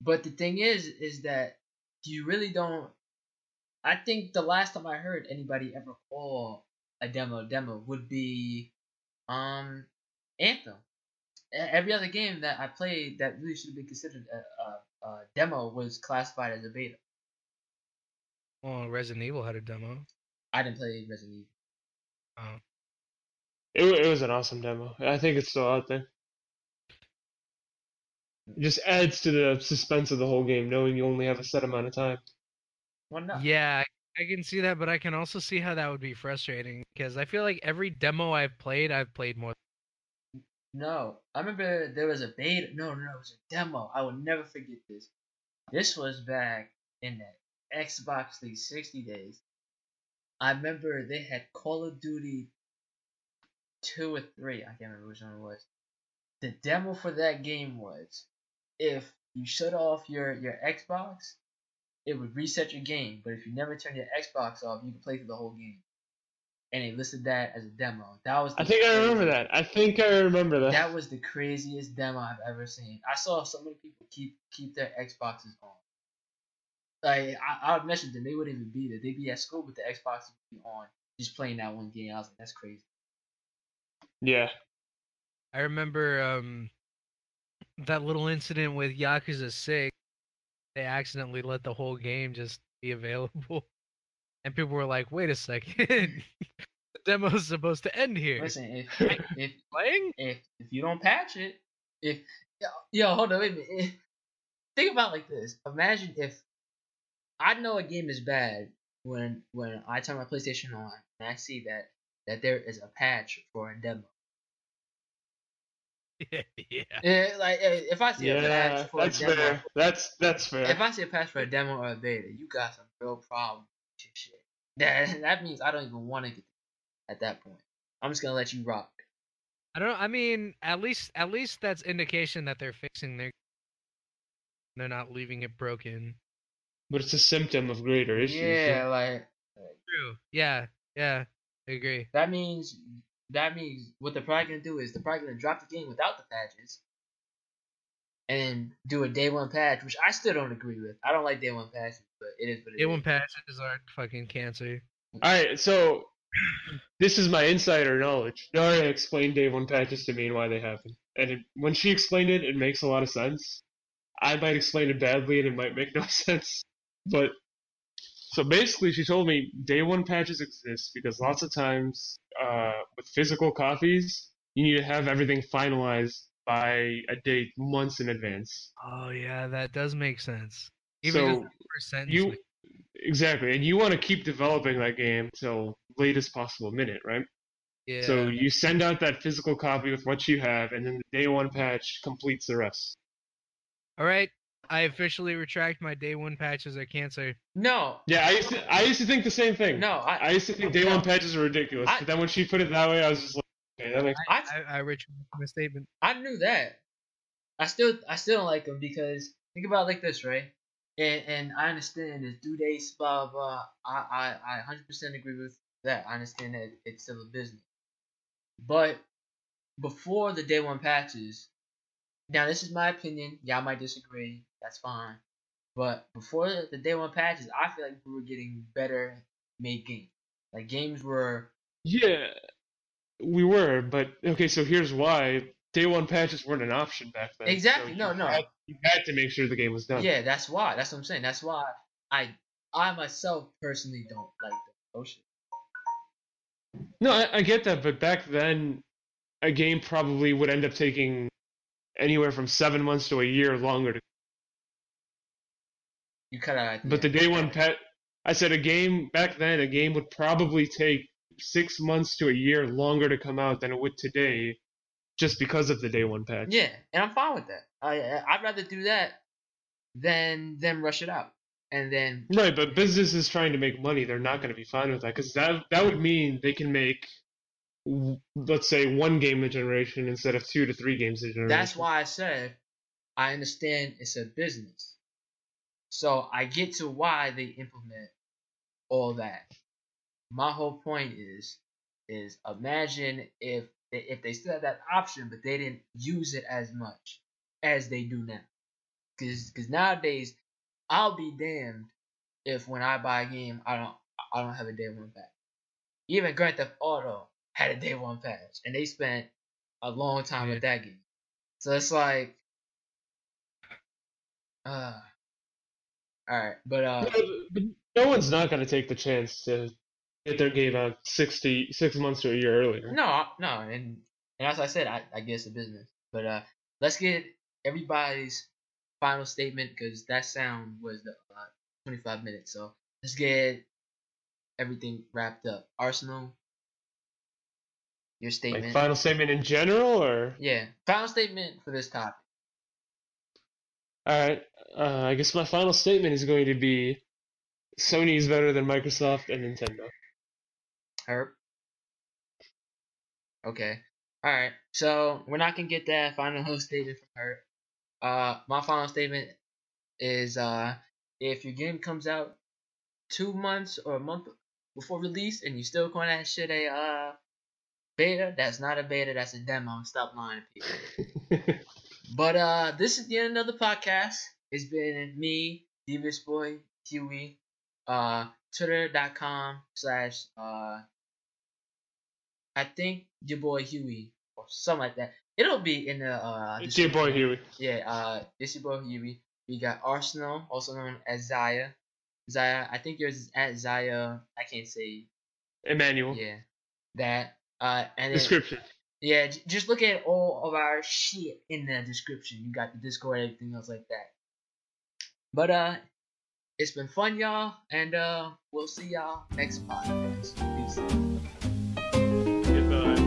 but the thing is is that you really don't i think the last time i heard anybody ever call a demo demo would be um anthem E- every other game that i played that really should have been considered a, a, a demo was classified as a beta Well, Resident Evil had a demo. i didn't play resident evil Oh. It, it was an awesome demo. I think it's still out there. It just adds to the suspense of the whole game, knowing you only have a set amount of time. why not Yeah, I, can see that, but I can also see how that would be frustrating because I feel like every demo I've played, I've played more. No, I remember there was a beta. No, no, no, it was a demo. I will never forget this. This was back in the Xbox 360 days. I remember they had Call of Duty 2 or 3. I can't remember which one it was. The demo for that game was if you shut off your, your Xbox, it would reset your game. But if you never turn your Xbox off, you can play through the whole game. And they listed that as a demo. That was. I the think I remember that. I think I remember that. that was the craziest demo I've ever seen. I saw so many people keep keep their Xboxes on. Like I, I would message them, they wouldn't even be there. They'd be at school, but the Xbox would be on, just playing that one game. I was like, that's crazy. Yeah. I remember um that little incident with Yakuza 6. They accidentally let the whole game just be available. And people were like, wait a second. (laughs) (laughs) the demo's supposed to end here. Listen, if (laughs) if Playing? if if you don't patch it, if yo, yo hold on, wait a minute. If- think about it like this. Imagine if I know a game is bad when when I turn my PlayStation on and I see that that there is a patch for a demo. (laughs) yeah. Like if I see a Yeah, patch for that's a demo, fair. That's that's fair. if I see a patch for a demo or a beta, you got some real problems shit. That (laughs) that means I don't even want to get at that point. I'm just gonna let you rock. I don't know. I mean, at least at least that's indication that they're fixing their they're not leaving it broken. but it's a symptom of greater issues. Yeah, like True. Yeah. Yeah. I agree. that means that means what they're probably gonna do is they're probably gonna drop the game without the patches, and do a day one patch, which I still don't agree with. I don't like day one patches, but it is what it Day one is. patches are fucking cancer. All right, so this is my insider knowledge. Daria explained day one patches to me and why they happen. And it, when she explained it, it makes a lot of sense. I might explain it badly and it might make no (laughs) sense. But so basically, she told me day one patches exist because lots of times uh, with physical copies, you need to have everything finalized by a date months in advance. Oh yeah, that does make sense. Even So the first sentence. you exactly, and you want to keep developing that game till latest possible minute, right? yeah. So you send out that physical copy with what you have, and then the day one patch completes the rest. All right. I officially retract my day one patches are cancer. No, Yeah, I used to, I used to think the same thing. no, I I used to think day No. one patches are ridiculous, I- but then when she put it that way, I was just like, okay, that makes. I, I, I retract my statement. I knew that. I still I still don't like them because think about it like this, right? And and I understand it's due dates, blah blah. I I I hundred percent agree with that. I understand that it's still a business, but before the day one patches, now this is my opinion. Y'all might disagree. That's fine. But before the day one patches, I feel like we were getting better made games. Like games were Yeah, we were, but okay. So here's why: day one patches weren't an option back then. Exactly, So no, no. Had, you had to make sure the game was done. yeah. That's why. That's what I'm saying. That's why I I myself personally don't like the motion. No, I, I get that, but back then, a game probably would end up taking anywhere from seven months to a year longer to. You cut out. But the day one pet, I said a game back then, a game would probably take six months to a year longer to come out than it would today, just because of the day one patch. Yeah, and I'm fine with that. I I'd rather do that than them rush it out and then Right, but business is trying to make money, they're not going to be fine with that because that that would mean they can make, let's say, one game a generation instead of two to three games a generation. That's why I said I understand it's a business. So I get to why they implement all that. My whole point is is imagine if they, if they still had that option but they didn't use it as much as they do now. Cuz cuz nowadays I'll be damned if when I buy a game I don't I don't have a day one back. Even Grand Theft Auto had a day one patch and they spent a long time with that game. So it's like, uh, all right, but uh, No, no one's not going to take the chance to get their game out six to six months to a year earlier. no, no, and and as I said, I, I guess the business. But uh, let's get everybody's final statement because that sound was the uh, 25 minutes. So let's get everything wrapped up. Arsenal, your statement. Like final statement in general, or yeah, final statement for this topic. all right. Uh, I guess my final statement is going to be Sony is better than Microsoft and Nintendo. Herp. Okay. All right. So we're not gonna get that final (laughs) statement from Herp. Uh, my final statement is uh, if your game comes out two months or a month before release and you still calling that shit a uh beta, that's not a beta. That's a demo. Stop lying to people. (laughs) But uh, this is the end of the podcast. It's been me, Devious Boy, Huey, uh, twitter.com slash, uh, I think your boy Huey or something like that. It'll be in the, uh, it's your boy. Huey. Yeah, uh, it's your boy Huey. We got Arsenal, also known as Zaya. Zaya, I think yours is at Zaya. I can't say, Emmanuel. yeah, that. Uh, and then, Description. yeah, just look at all of our shit in the description. You got the Discord, everything else like that. But uh, it's been fun, y'all, and uh, we'll see y'all next podcast. Peace. Goodbye.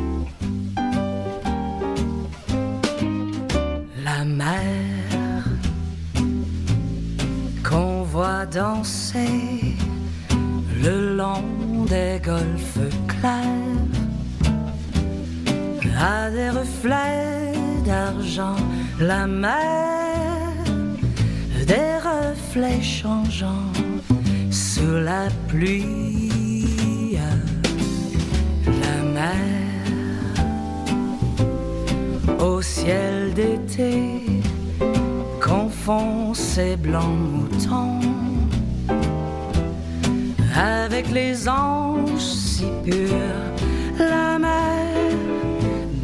La mer qu'on voit danser le long des golfes clairs a des reflets d'argent. La mer, des reflets changeants sous la pluie. La mer au ciel d'été confond ses blancs moutons avec les anges si purs, la mer,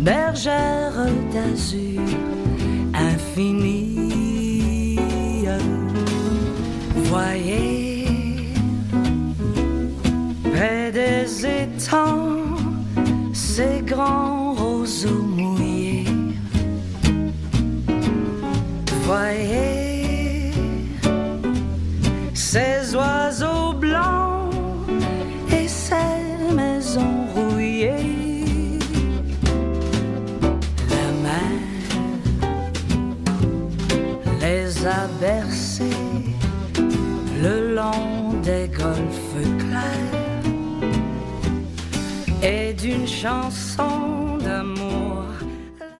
bergère d'azur infinie. Voyez près des étangs ces grands roseaux mouillés. Voyez d'une chanson